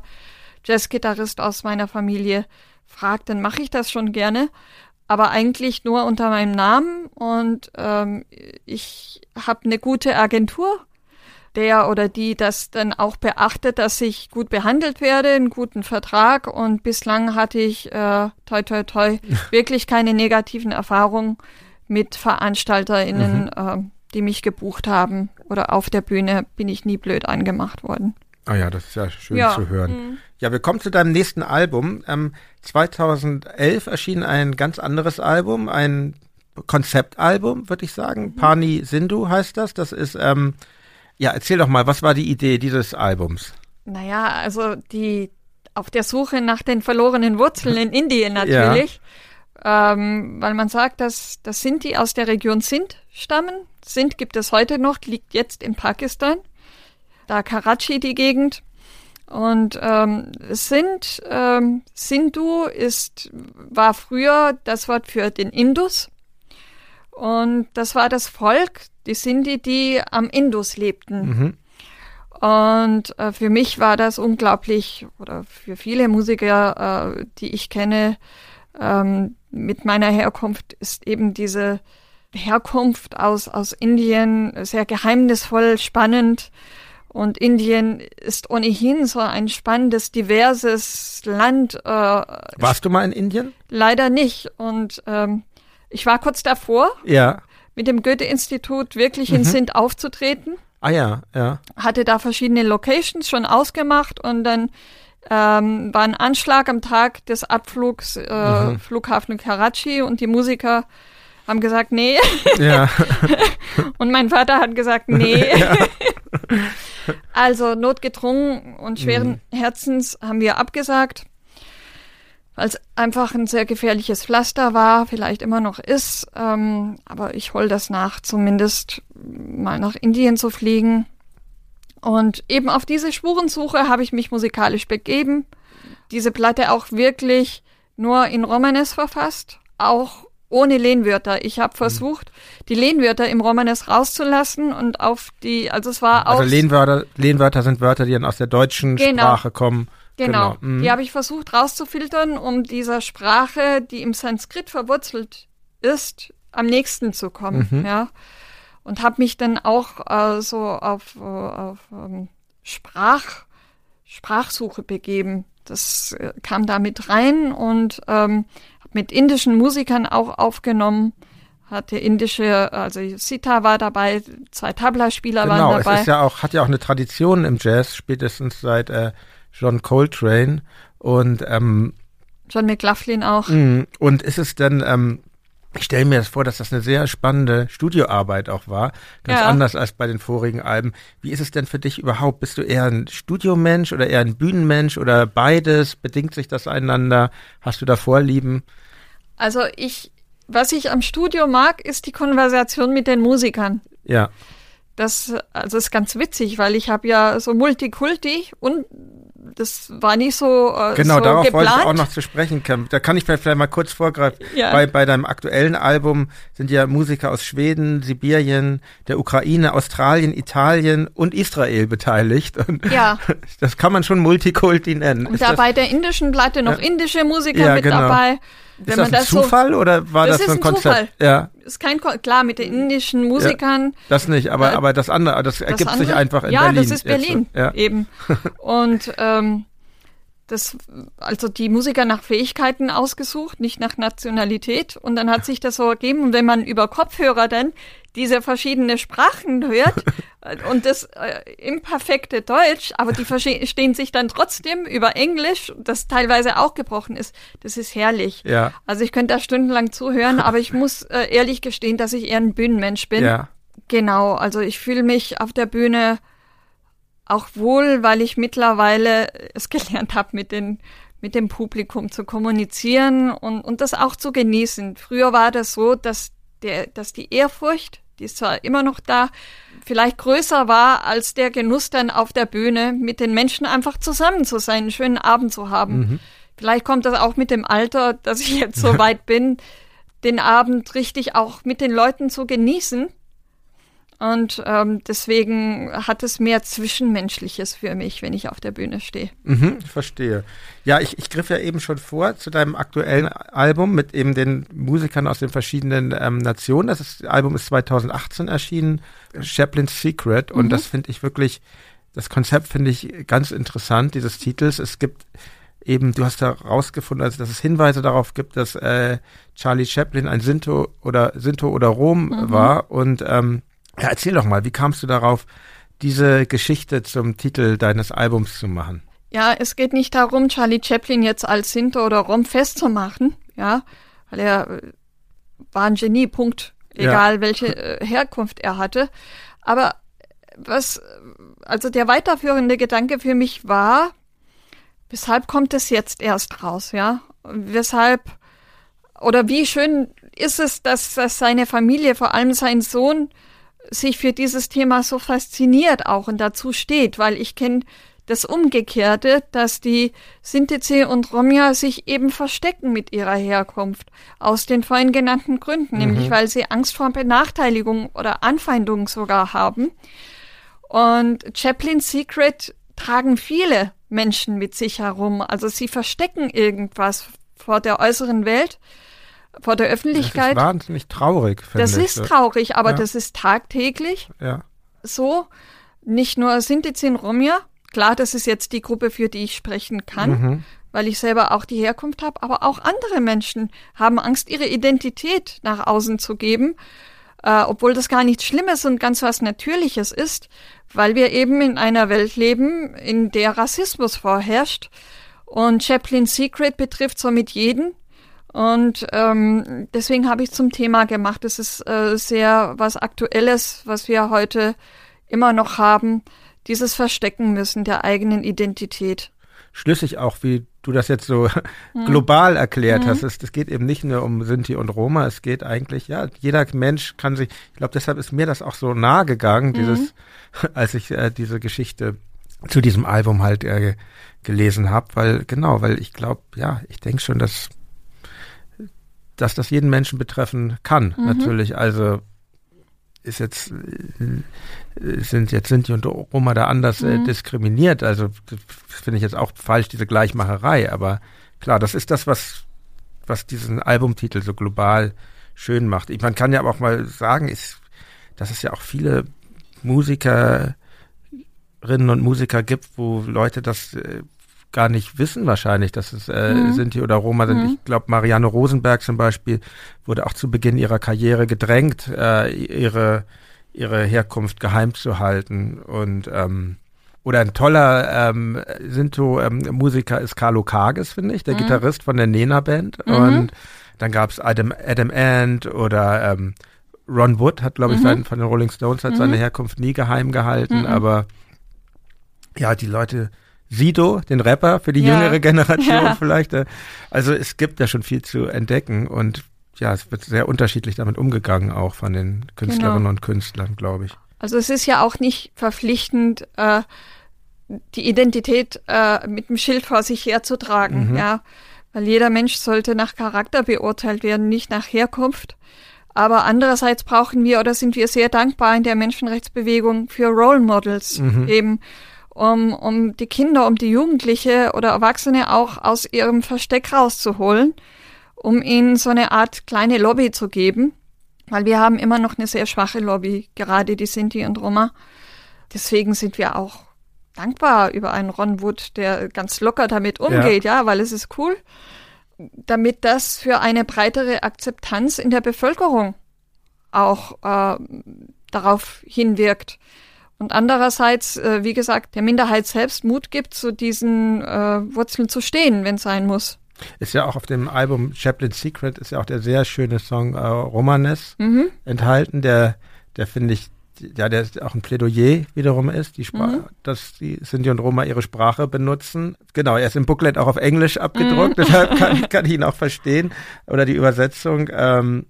Jazzgitarrist aus meiner Familie fragt, dann mache ich das schon gerne, aber eigentlich nur unter meinem Namen und ähm, ich habe eine gute Agentur, der oder die das dann auch beachtet, dass ich gut behandelt werde, einen guten Vertrag und bislang hatte ich äh, toi toi toi wirklich keine negativen Erfahrungen mit VeranstalterInnen, mhm. äh, die mich gebucht haben oder auf der Bühne bin ich nie blöd angemacht worden. Ah ja, das ist ja schön ja. zu hören. Mhm. Ja, wir kommen zu deinem nächsten Album. Ähm, 2011 erschien ein ganz anderes Album, ein Konzeptalbum, würde ich sagen. Mhm. Pani Sindhu heißt das. Das ist, ähm, ja, erzähl doch mal, was war die Idee dieses Albums? Naja, also die auf der Suche nach den verlorenen Wurzeln in Indien natürlich. Ja. Ähm, weil man sagt, dass das Sinti aus der Region Sindh stammen. Sindh gibt es heute noch, liegt jetzt in Pakistan da Karachi die Gegend. Und ähm, sind ähm, Sindhu ist war früher das Wort für den Indus und das war das Volk, die Sindhi, die am Indus lebten. Mhm. Und äh, für mich war das unglaublich oder für viele Musiker, äh, die ich kenne, ähm, mit meiner Herkunft ist eben diese Herkunft aus aus Indien sehr geheimnisvoll, spannend und Indien ist ohnehin so ein spannendes, diverses Land. Äh, Warst du mal in Indien? Leider nicht. Und ähm, ich war kurz davor, ja. mit dem Goethe-Institut wirklich mhm. in Sindh aufzutreten. Ah ja, ja. Hatte da verschiedene Locations schon ausgemacht und dann ähm, war ein Anschlag am Tag des Abflugs äh, mhm. Flughafen Karachi und die Musiker haben gesagt, nee. Ja. und mein Vater hat gesagt, nee. Ja. also notgedrungen und schweren mhm. Herzens haben wir abgesagt, weil es einfach ein sehr gefährliches Pflaster war, vielleicht immer noch ist. Ähm, aber ich hol das nach, zumindest mal nach Indien zu fliegen. Und eben auf diese Spurensuche habe ich mich musikalisch begeben. Diese Platte auch wirklich nur in Romanes verfasst, auch ohne Lehnwörter. Ich habe mhm. versucht, die Lehnwörter im Romanes rauszulassen und auf die, also es war auch. Also Lehnwörter, Lehnwörter sind Wörter, die dann aus der deutschen genau. Sprache kommen. Genau. genau. Mhm. Die habe ich versucht rauszufiltern, um dieser Sprache, die im Sanskrit verwurzelt ist, am nächsten zu kommen. Mhm. Ja. Und habe mich dann auch äh, so auf, auf ähm, Sprach, Sprachsuche begeben. Das äh, kam da mit rein und ähm, mit indischen Musikern auch aufgenommen. Hatte indische, also Sita war dabei, zwei Tabla-Spieler genau, waren dabei. Genau, es ist ja auch, hat ja auch eine Tradition im Jazz, spätestens seit äh, John Coltrane und ähm, John McLaughlin auch. Mh, und ist es denn, ähm, ich stelle mir das vor, dass das eine sehr spannende Studioarbeit auch war, ganz ja. anders als bei den vorigen Alben. Wie ist es denn für dich überhaupt? Bist du eher ein Studiomensch oder eher ein Bühnenmensch oder beides? Bedingt sich das einander? Hast du da Vorlieben? Also ich, was ich am Studio mag, ist die Konversation mit den Musikern. Ja. Das, also ist ganz witzig, weil ich habe ja so Multikulti und das war nicht so äh, Genau, so darauf geplant. wollte ich auch noch zu sprechen kommen. Da kann ich vielleicht mal kurz vorgreifen. Ja. Bei, bei deinem aktuellen Album sind ja Musiker aus Schweden, Sibirien, der Ukraine, Australien, Italien und Israel beteiligt. Und ja. Das kann man schon Multikulti nennen. Und Ist da bei der indischen Platte noch ja. indische Musiker ja, mit genau. dabei. Wenn ist das ein Zufall so, oder war das, das so ein, ein Konzept? Zufall. Ja. Ist kein klar mit den indischen Musikern. Ja, das nicht, aber äh, aber das andere, das, das ergibt andere, sich einfach in ja, Berlin. Ja, das ist Berlin jetzt, ja. eben. Und ähm, das, also die Musiker nach Fähigkeiten ausgesucht, nicht nach Nationalität. Und dann hat sich das so ergeben. Und wenn man über Kopfhörer dann diese verschiedenen Sprachen hört und das äh, imperfekte Deutsch, aber die verstehen sich dann trotzdem über Englisch, das teilweise auch gebrochen ist, das ist herrlich. Ja. Also ich könnte da stundenlang zuhören, aber ich muss äh, ehrlich gestehen, dass ich eher ein Bühnenmensch bin. Ja. Genau, also ich fühle mich auf der Bühne auch wohl, weil ich mittlerweile es gelernt habe, mit, den, mit dem Publikum zu kommunizieren und, und das auch zu genießen. Früher war das so, dass, der, dass die Ehrfurcht, die ist zwar immer noch da, vielleicht größer war als der Genuss dann auf der Bühne, mit den Menschen einfach zusammen zu sein, einen schönen Abend zu haben. Mhm. Vielleicht kommt das auch mit dem Alter, dass ich jetzt so weit bin, den Abend richtig auch mit den Leuten zu genießen und ähm, deswegen hat es mehr Zwischenmenschliches für mich, wenn ich auf der Bühne stehe. Mhm, verstehe. Ja, ich, ich griff ja eben schon vor zu deinem aktuellen Album mit eben den Musikern aus den verschiedenen ähm, Nationen. Das ist, Album ist 2018 erschienen, Chaplin's Secret. Und mhm. das finde ich wirklich, das Konzept finde ich ganz interessant, dieses Titels. Es gibt eben, du hast herausgefunden, also dass es Hinweise darauf gibt, dass äh, Charlie Chaplin ein Sinto oder Sinto oder Rom mhm. war und ähm, ja, erzähl doch mal, wie kamst du darauf, diese Geschichte zum Titel deines Albums zu machen? Ja, es geht nicht darum, Charlie Chaplin jetzt als Sinto oder Rom festzumachen, ja, weil er äh, war ein Genie, Punkt, egal ja. welche äh, Herkunft er hatte. Aber was, also der weiterführende Gedanke für mich war, weshalb kommt es jetzt erst raus, ja? Weshalb, oder wie schön ist es, dass, dass seine Familie, vor allem sein Sohn, sich für dieses Thema so fasziniert auch und dazu steht, weil ich kenne das Umgekehrte, dass die Sintize und Romja sich eben verstecken mit ihrer Herkunft. Aus den vorhin genannten Gründen, mhm. nämlich weil sie Angst vor Benachteiligung oder Anfeindung sogar haben. Und Chaplins Secret tragen viele Menschen mit sich herum. Also sie verstecken irgendwas vor der äußeren Welt vor der Öffentlichkeit. Das ist wahnsinnig traurig. Das ich. ist traurig, aber ja. das ist tagtäglich ja. so. Nicht nur Sintizin Romja, klar, das ist jetzt die Gruppe, für die ich sprechen kann, mhm. weil ich selber auch die Herkunft habe, aber auch andere Menschen haben Angst, ihre Identität nach außen zu geben, äh, obwohl das gar nichts Schlimmes und ganz was Natürliches ist, weil wir eben in einer Welt leben, in der Rassismus vorherrscht. Und Chaplin's Secret betrifft somit jeden, und ähm, deswegen habe ich zum Thema gemacht. Es ist äh, sehr was Aktuelles, was wir heute immer noch haben. Dieses Verstecken müssen der eigenen Identität. Schlüssig auch, wie du das jetzt so hm. global erklärt hm. hast. Es, es, geht eben nicht nur um Sinti und Roma, es geht eigentlich, ja, jeder Mensch kann sich, ich glaube, deshalb ist mir das auch so nahe gegangen, hm. dieses, als ich äh, diese Geschichte zu diesem Album halt äh, gelesen habe, weil, genau, weil ich glaube, ja, ich denke schon, dass dass das jeden Menschen betreffen kann, mhm. natürlich. Also ist jetzt äh, sind jetzt Sinti und Roma da anders äh, mhm. äh, diskriminiert. Also finde ich jetzt auch falsch diese Gleichmacherei. Aber klar, das ist das, was was diesen Albumtitel so global schön macht. Ich, man kann ja auch mal sagen, ist, dass es ja auch viele Musikerinnen und Musiker gibt, wo Leute das äh, gar nicht wissen wahrscheinlich, dass es äh, mhm. Sinti oder Roma sind. Mhm. Ich glaube, Marianne Rosenberg zum Beispiel wurde auch zu Beginn ihrer Karriere gedrängt, äh, ihre, ihre Herkunft geheim zu halten. Und ähm, oder ein toller ähm, Sinto-Musiker ähm, ist Carlo Kages, finde ich, der mhm. Gitarrist von der Nena Band. Mhm. Und dann gab es Adam, Adam Ant oder ähm, Ron Wood hat, glaube ich, mhm. sein, von den Rolling Stones hat seine mhm. Herkunft nie geheim gehalten, aber ja, die Leute Sido, den Rapper, für die ja. jüngere Generation ja. vielleicht. Äh, also es gibt da schon viel zu entdecken und ja, es wird sehr unterschiedlich damit umgegangen, auch von den Künstlerinnen genau. und Künstlern, glaube ich. Also es ist ja auch nicht verpflichtend, äh, die Identität äh, mit dem Schild vor sich herzutragen, mhm. ja. Weil jeder Mensch sollte nach Charakter beurteilt werden, nicht nach Herkunft. Aber andererseits brauchen wir oder sind wir sehr dankbar in der Menschenrechtsbewegung für Role Models mhm. eben um, um die Kinder, um die Jugendliche oder Erwachsene auch aus ihrem Versteck rauszuholen, um ihnen so eine Art kleine Lobby zu geben, weil wir haben immer noch eine sehr schwache Lobby, gerade die Sinti und Roma. Deswegen sind wir auch dankbar über einen Ron Wood, der ganz locker damit umgeht, ja, ja weil es ist cool, damit das für eine breitere Akzeptanz in der Bevölkerung auch äh, darauf hinwirkt. Und andererseits, äh, wie gesagt, der Minderheit selbst Mut gibt, zu diesen äh, Wurzeln zu stehen, wenn es sein muss. Ist ja auch auf dem Album Chaplin's Secret ist ja auch der sehr schöne Song äh, Romanes mhm. enthalten, der, der finde ich, ja, der auch ein Plädoyer wiederum ist, die Sprache, mhm. dass die Sinti und Roma ihre Sprache benutzen. Genau, er ist im Booklet auch auf Englisch abgedruckt, mhm. deshalb kann, kann ich ihn auch verstehen. Oder die Übersetzung. Ähm,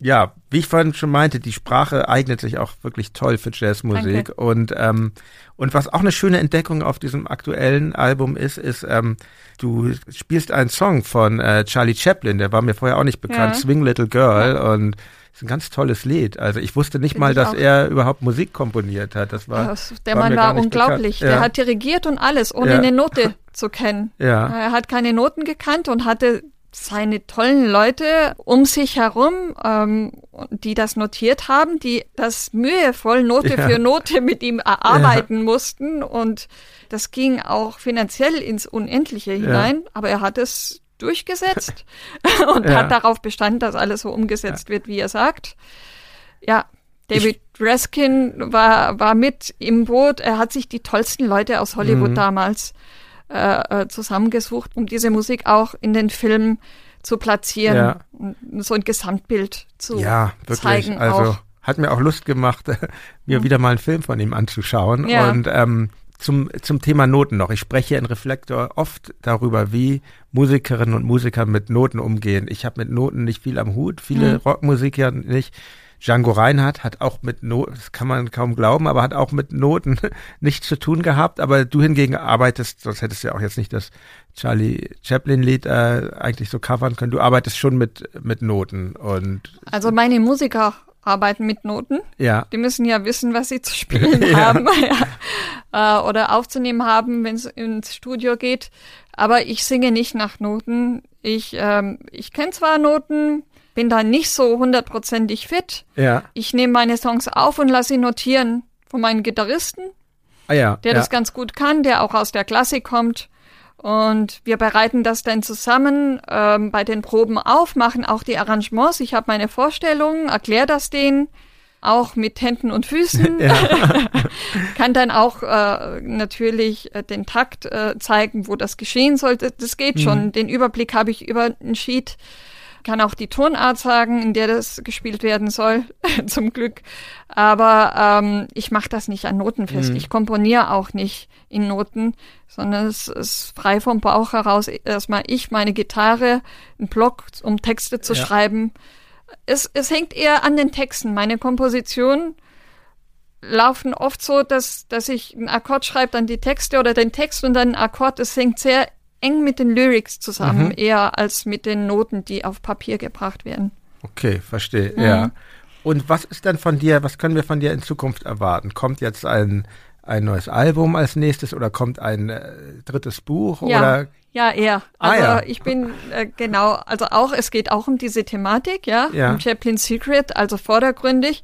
ja, wie ich vorhin schon meinte, die Sprache eignet sich auch wirklich toll für Jazzmusik. Danke. Und, ähm, und was auch eine schöne Entdeckung auf diesem aktuellen Album ist, ist, ähm, du spielst einen Song von äh, Charlie Chaplin, der war mir vorher auch nicht bekannt, ja. Swing Little Girl. Ja. Und ist ein ganz tolles Lied. Also ich wusste nicht Find mal, dass auch. er überhaupt Musik komponiert hat. Das war das, der war Mann war unglaublich. Ja. Der hat dirigiert und alles, ohne eine Note zu kennen. Ja. Er hat keine Noten gekannt und hatte seine tollen Leute um sich herum, ähm, die das notiert haben, die das mühevoll Note ja. für Note mit ihm erarbeiten ja. mussten. Und das ging auch finanziell ins Unendliche hinein, ja. aber er hat es durchgesetzt und hat darauf bestanden, dass alles so umgesetzt wird, wie er sagt. Ja, David ich, Raskin war, war mit im Boot. Er hat sich die tollsten Leute aus Hollywood mhm. damals äh, äh, zusammengesucht, um diese Musik auch in den Film zu platzieren, ja. so ein Gesamtbild zu ja, wirklich. zeigen. Also auch. hat mir auch Lust gemacht, mir mhm. wieder mal einen Film von ihm anzuschauen. Ja. Und ähm, zum, zum Thema Noten noch. Ich spreche in Reflektor oft darüber, wie Musikerinnen und Musiker mit Noten umgehen. Ich habe mit Noten nicht viel am Hut, viele mhm. Rockmusiker nicht. Django Reinhardt hat auch mit Noten, das kann man kaum glauben, aber hat auch mit Noten nichts zu tun gehabt. Aber du hingegen arbeitest, sonst hättest du ja auch jetzt nicht das Charlie Chaplin-Lied äh, eigentlich so covern können. Du arbeitest schon mit, mit Noten und. Also meine Musiker arbeiten mit Noten. Ja. Die müssen ja wissen, was sie zu spielen ja. haben ja. äh, oder aufzunehmen haben, wenn es ins Studio geht. Aber ich singe nicht nach Noten. Ich, ähm, ich kenne zwar Noten, bin da nicht so hundertprozentig fit. Ja. Ich nehme meine Songs auf und lasse sie notieren von meinen Gitarristen, ah, ja, der ja. das ganz gut kann, der auch aus der Klassik kommt. Und wir bereiten das dann zusammen ähm, bei den Proben auf, machen auch die Arrangements. Ich habe meine Vorstellungen, erkläre das denen, auch mit Händen und Füßen. Kann dann auch äh, natürlich äh, den Takt äh, zeigen, wo das geschehen sollte. Das geht mhm. schon. Den Überblick habe ich über ein Sheet kann auch die Tonart sagen, in der das gespielt werden soll, zum Glück. Aber ähm, ich mache das nicht an Noten fest. Mhm. Ich komponiere auch nicht in Noten, sondern es ist frei vom Bauch heraus. Erstmal ich, meine Gitarre, ein Block, um Texte zu ja. schreiben. Es, es hängt eher an den Texten. Meine Kompositionen laufen oft so, dass, dass ich einen Akkord schreibe, dann die Texte oder den Text und dann einen Akkord. Es hängt sehr eng mit den Lyrics zusammen, mhm. eher als mit den Noten, die auf Papier gebracht werden. Okay, verstehe, mhm. ja. Und was ist denn von dir, was können wir von dir in Zukunft erwarten? Kommt jetzt ein, ein neues Album als nächstes oder kommt ein äh, drittes Buch ja. oder? Ja, eher. Ah, also ja. ich bin äh, genau, also auch, es geht auch um diese Thematik, ja, ja. um Chaplin's Secret, also vordergründig.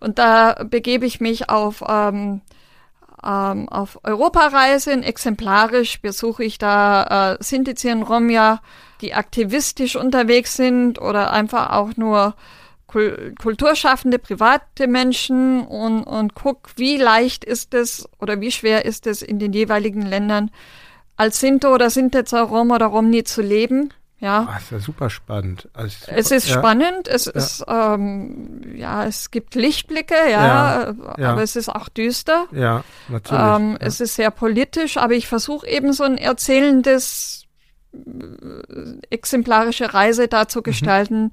Und da begebe ich mich auf ähm, ähm, auf Europareise. Exemplarisch besuche ich da äh, Sintizien Romja, die aktivistisch unterwegs sind oder einfach auch nur Kul kulturschaffende private Menschen und, und guck, wie leicht ist es oder wie schwer ist es in den jeweiligen Ländern als Sinto oder Sintetzer Rom oder Romni zu leben ja. Ah, ist ja super spannend. Also, es ist ja. spannend, es ja. ist, ähm, ja, es gibt Lichtblicke, ja, ja, aber es ist auch düster. Ja, natürlich. Ähm, es ist sehr politisch, aber ich versuche eben so ein erzählendes, äh, exemplarische Reise da zu mhm. gestalten,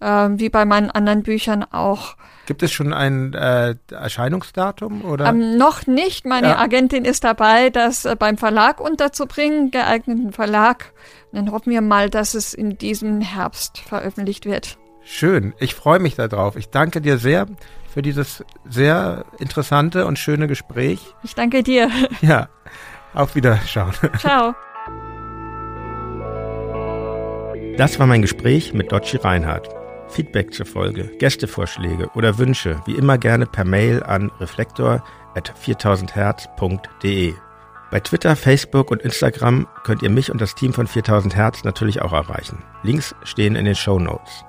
mhm. äh, wie bei meinen anderen Büchern auch. Gibt es schon ein äh, Erscheinungsdatum oder? Ähm, noch nicht. Meine ja. Agentin ist dabei, das äh, beim Verlag unterzubringen, geeigneten Verlag. Dann hoffen wir mal, dass es in diesem Herbst veröffentlicht wird. Schön. Ich freue mich darauf. Ich danke dir sehr für dieses sehr interessante und schöne Gespräch. Ich danke dir. Ja. Auf Wiederschauen. Ciao. Das war mein Gespräch mit Dotschi Reinhardt. Feedback zur Folge, Gästevorschläge oder Wünsche wie immer gerne per Mail an reflektor at 4000herz.de. Bei Twitter, Facebook und Instagram könnt ihr mich und das Team von 4000 Hertz natürlich auch erreichen. Links stehen in den Show Notes.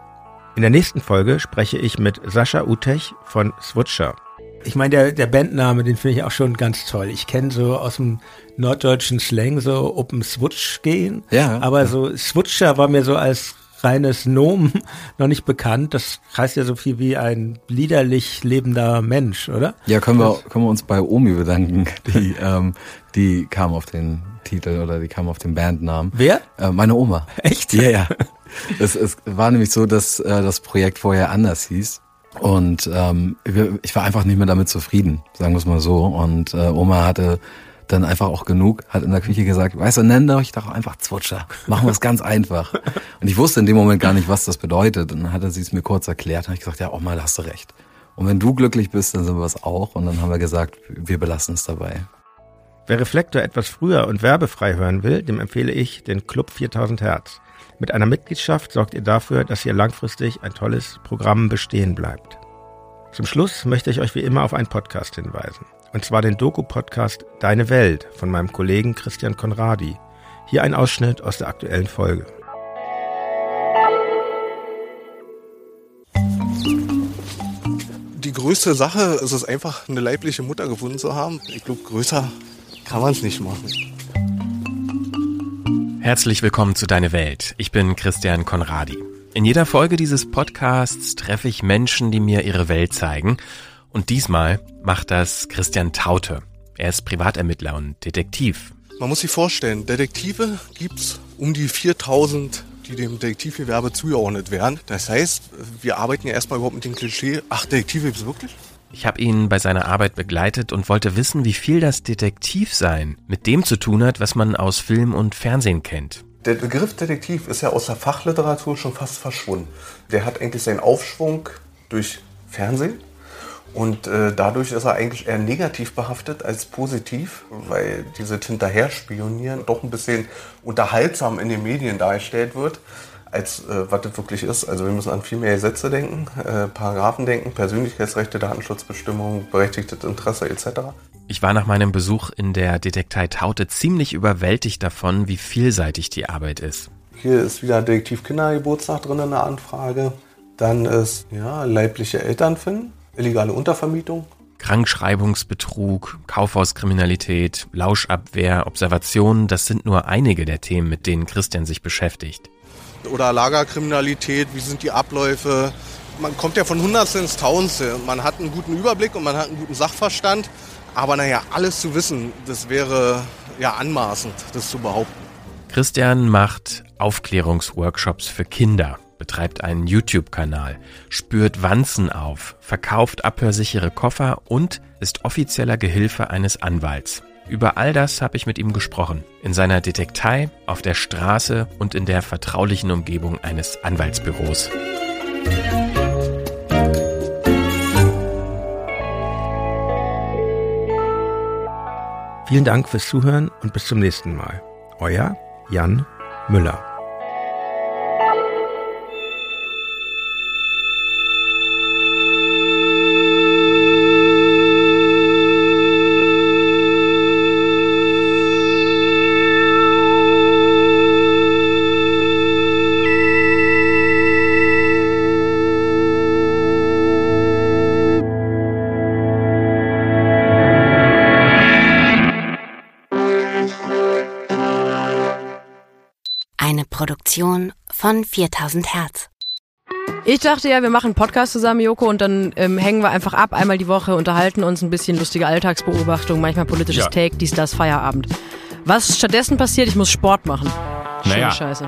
In der nächsten Folge spreche ich mit Sascha Utech von Switcher. Ich meine, der, der Bandname, den finde ich auch schon ganz toll. Ich kenne so aus dem norddeutschen Slang so Open Switch gehen. Ja. Aber so Switcher war mir so als reines Nomen noch nicht bekannt. Das heißt ja so viel wie ein liederlich lebender Mensch, oder? Ja, können wir, können wir uns bei Omi bedanken. Die, ähm, die kam auf den Titel oder die kam auf den Bandnamen. Wer? Äh, meine Oma. Echt? Ja, ja. es, es war nämlich so, dass äh, das Projekt vorher anders hieß. Und ähm, ich war einfach nicht mehr damit zufrieden, sagen wir es mal so. Und äh, Oma hatte dann einfach auch genug, hat in der Küche gesagt, weißt du, nenn euch doch einfach Zwutscher. Machen wir es ganz einfach. Und ich wusste in dem Moment gar nicht, was das bedeutet. Und dann hatte sie es mir kurz erklärt und habe ich gesagt, ja, Oma, hast du recht. Und wenn du glücklich bist, dann sind wir es auch. Und dann haben wir gesagt, wir belassen es dabei. Wer Reflektor etwas früher und werbefrei hören will, dem empfehle ich den Club 4000 Hertz. Mit einer Mitgliedschaft sorgt ihr dafür, dass hier langfristig ein tolles Programm bestehen bleibt. Zum Schluss möchte ich euch wie immer auf einen Podcast hinweisen. Und zwar den Doku-Podcast Deine Welt von meinem Kollegen Christian Konradi. Hier ein Ausschnitt aus der aktuellen Folge. Die größte Sache ist es einfach, eine leibliche Mutter gefunden zu haben. Ich glaube, größer kann man es nicht machen. Herzlich willkommen zu Deine Welt. Ich bin Christian Konradi. In jeder Folge dieses Podcasts treffe ich Menschen, die mir ihre Welt zeigen und diesmal macht das Christian Taute. Er ist Privatermittler und Detektiv. Man muss sich vorstellen, Detektive gibt's um die 4000, die dem Detektivgewerbe zugeordnet werden. Das heißt, wir arbeiten ja erstmal überhaupt mit dem Klischee, ach, Detektive gibt's wirklich? Ich habe ihn bei seiner Arbeit begleitet und wollte wissen, wie viel das Detektivsein mit dem zu tun hat, was man aus Film und Fernsehen kennt. Der Begriff Detektiv ist ja aus der Fachliteratur schon fast verschwunden. Der hat eigentlich seinen Aufschwung durch Fernsehen und äh, dadurch ist er eigentlich eher negativ behaftet als positiv, weil diese Hinterherspionieren doch ein bisschen unterhaltsam in den Medien dargestellt wird, als äh, was das wirklich ist. Also wir müssen an viel mehr Gesetze denken, äh, Paragraphen denken, Persönlichkeitsrechte, Datenschutzbestimmungen, berechtigtes Interesse etc. Ich war nach meinem Besuch in der Detektei Taute ziemlich überwältigt davon, wie vielseitig die Arbeit ist. Hier ist wieder Detektiv Kindergeburtstag drin in der Anfrage. Dann ist ja, leibliche Eltern finden illegale Untervermietung. Krankschreibungsbetrug, Kaufhauskriminalität, Lauschabwehr, Observation, das sind nur einige der Themen, mit denen Christian sich beschäftigt. Oder Lagerkriminalität, wie sind die Abläufe? Man kommt ja von Hundertste ins Tausendste. Man hat einen guten Überblick und man hat einen guten Sachverstand. Aber naja, alles zu wissen, das wäre ja anmaßend, das zu behaupten. Christian macht Aufklärungsworkshops für Kinder betreibt einen YouTube-Kanal, spürt Wanzen auf, verkauft abhörsichere Koffer und ist offizieller Gehilfe eines Anwalts. Über all das habe ich mit ihm gesprochen. In seiner Detektei, auf der Straße und in der vertraulichen Umgebung eines Anwaltsbüros. Vielen Dank fürs Zuhören und bis zum nächsten Mal. Euer Jan Müller. Produktion von 4000 Hertz. Ich dachte ja, wir machen einen Podcast zusammen, Joko, und dann ähm, hängen wir einfach ab, einmal die Woche, unterhalten uns ein bisschen lustige Alltagsbeobachtung, manchmal politisches ja. Take, dies, das, Feierabend. Was stattdessen passiert, ich muss Sport machen. Naja, Scheiße.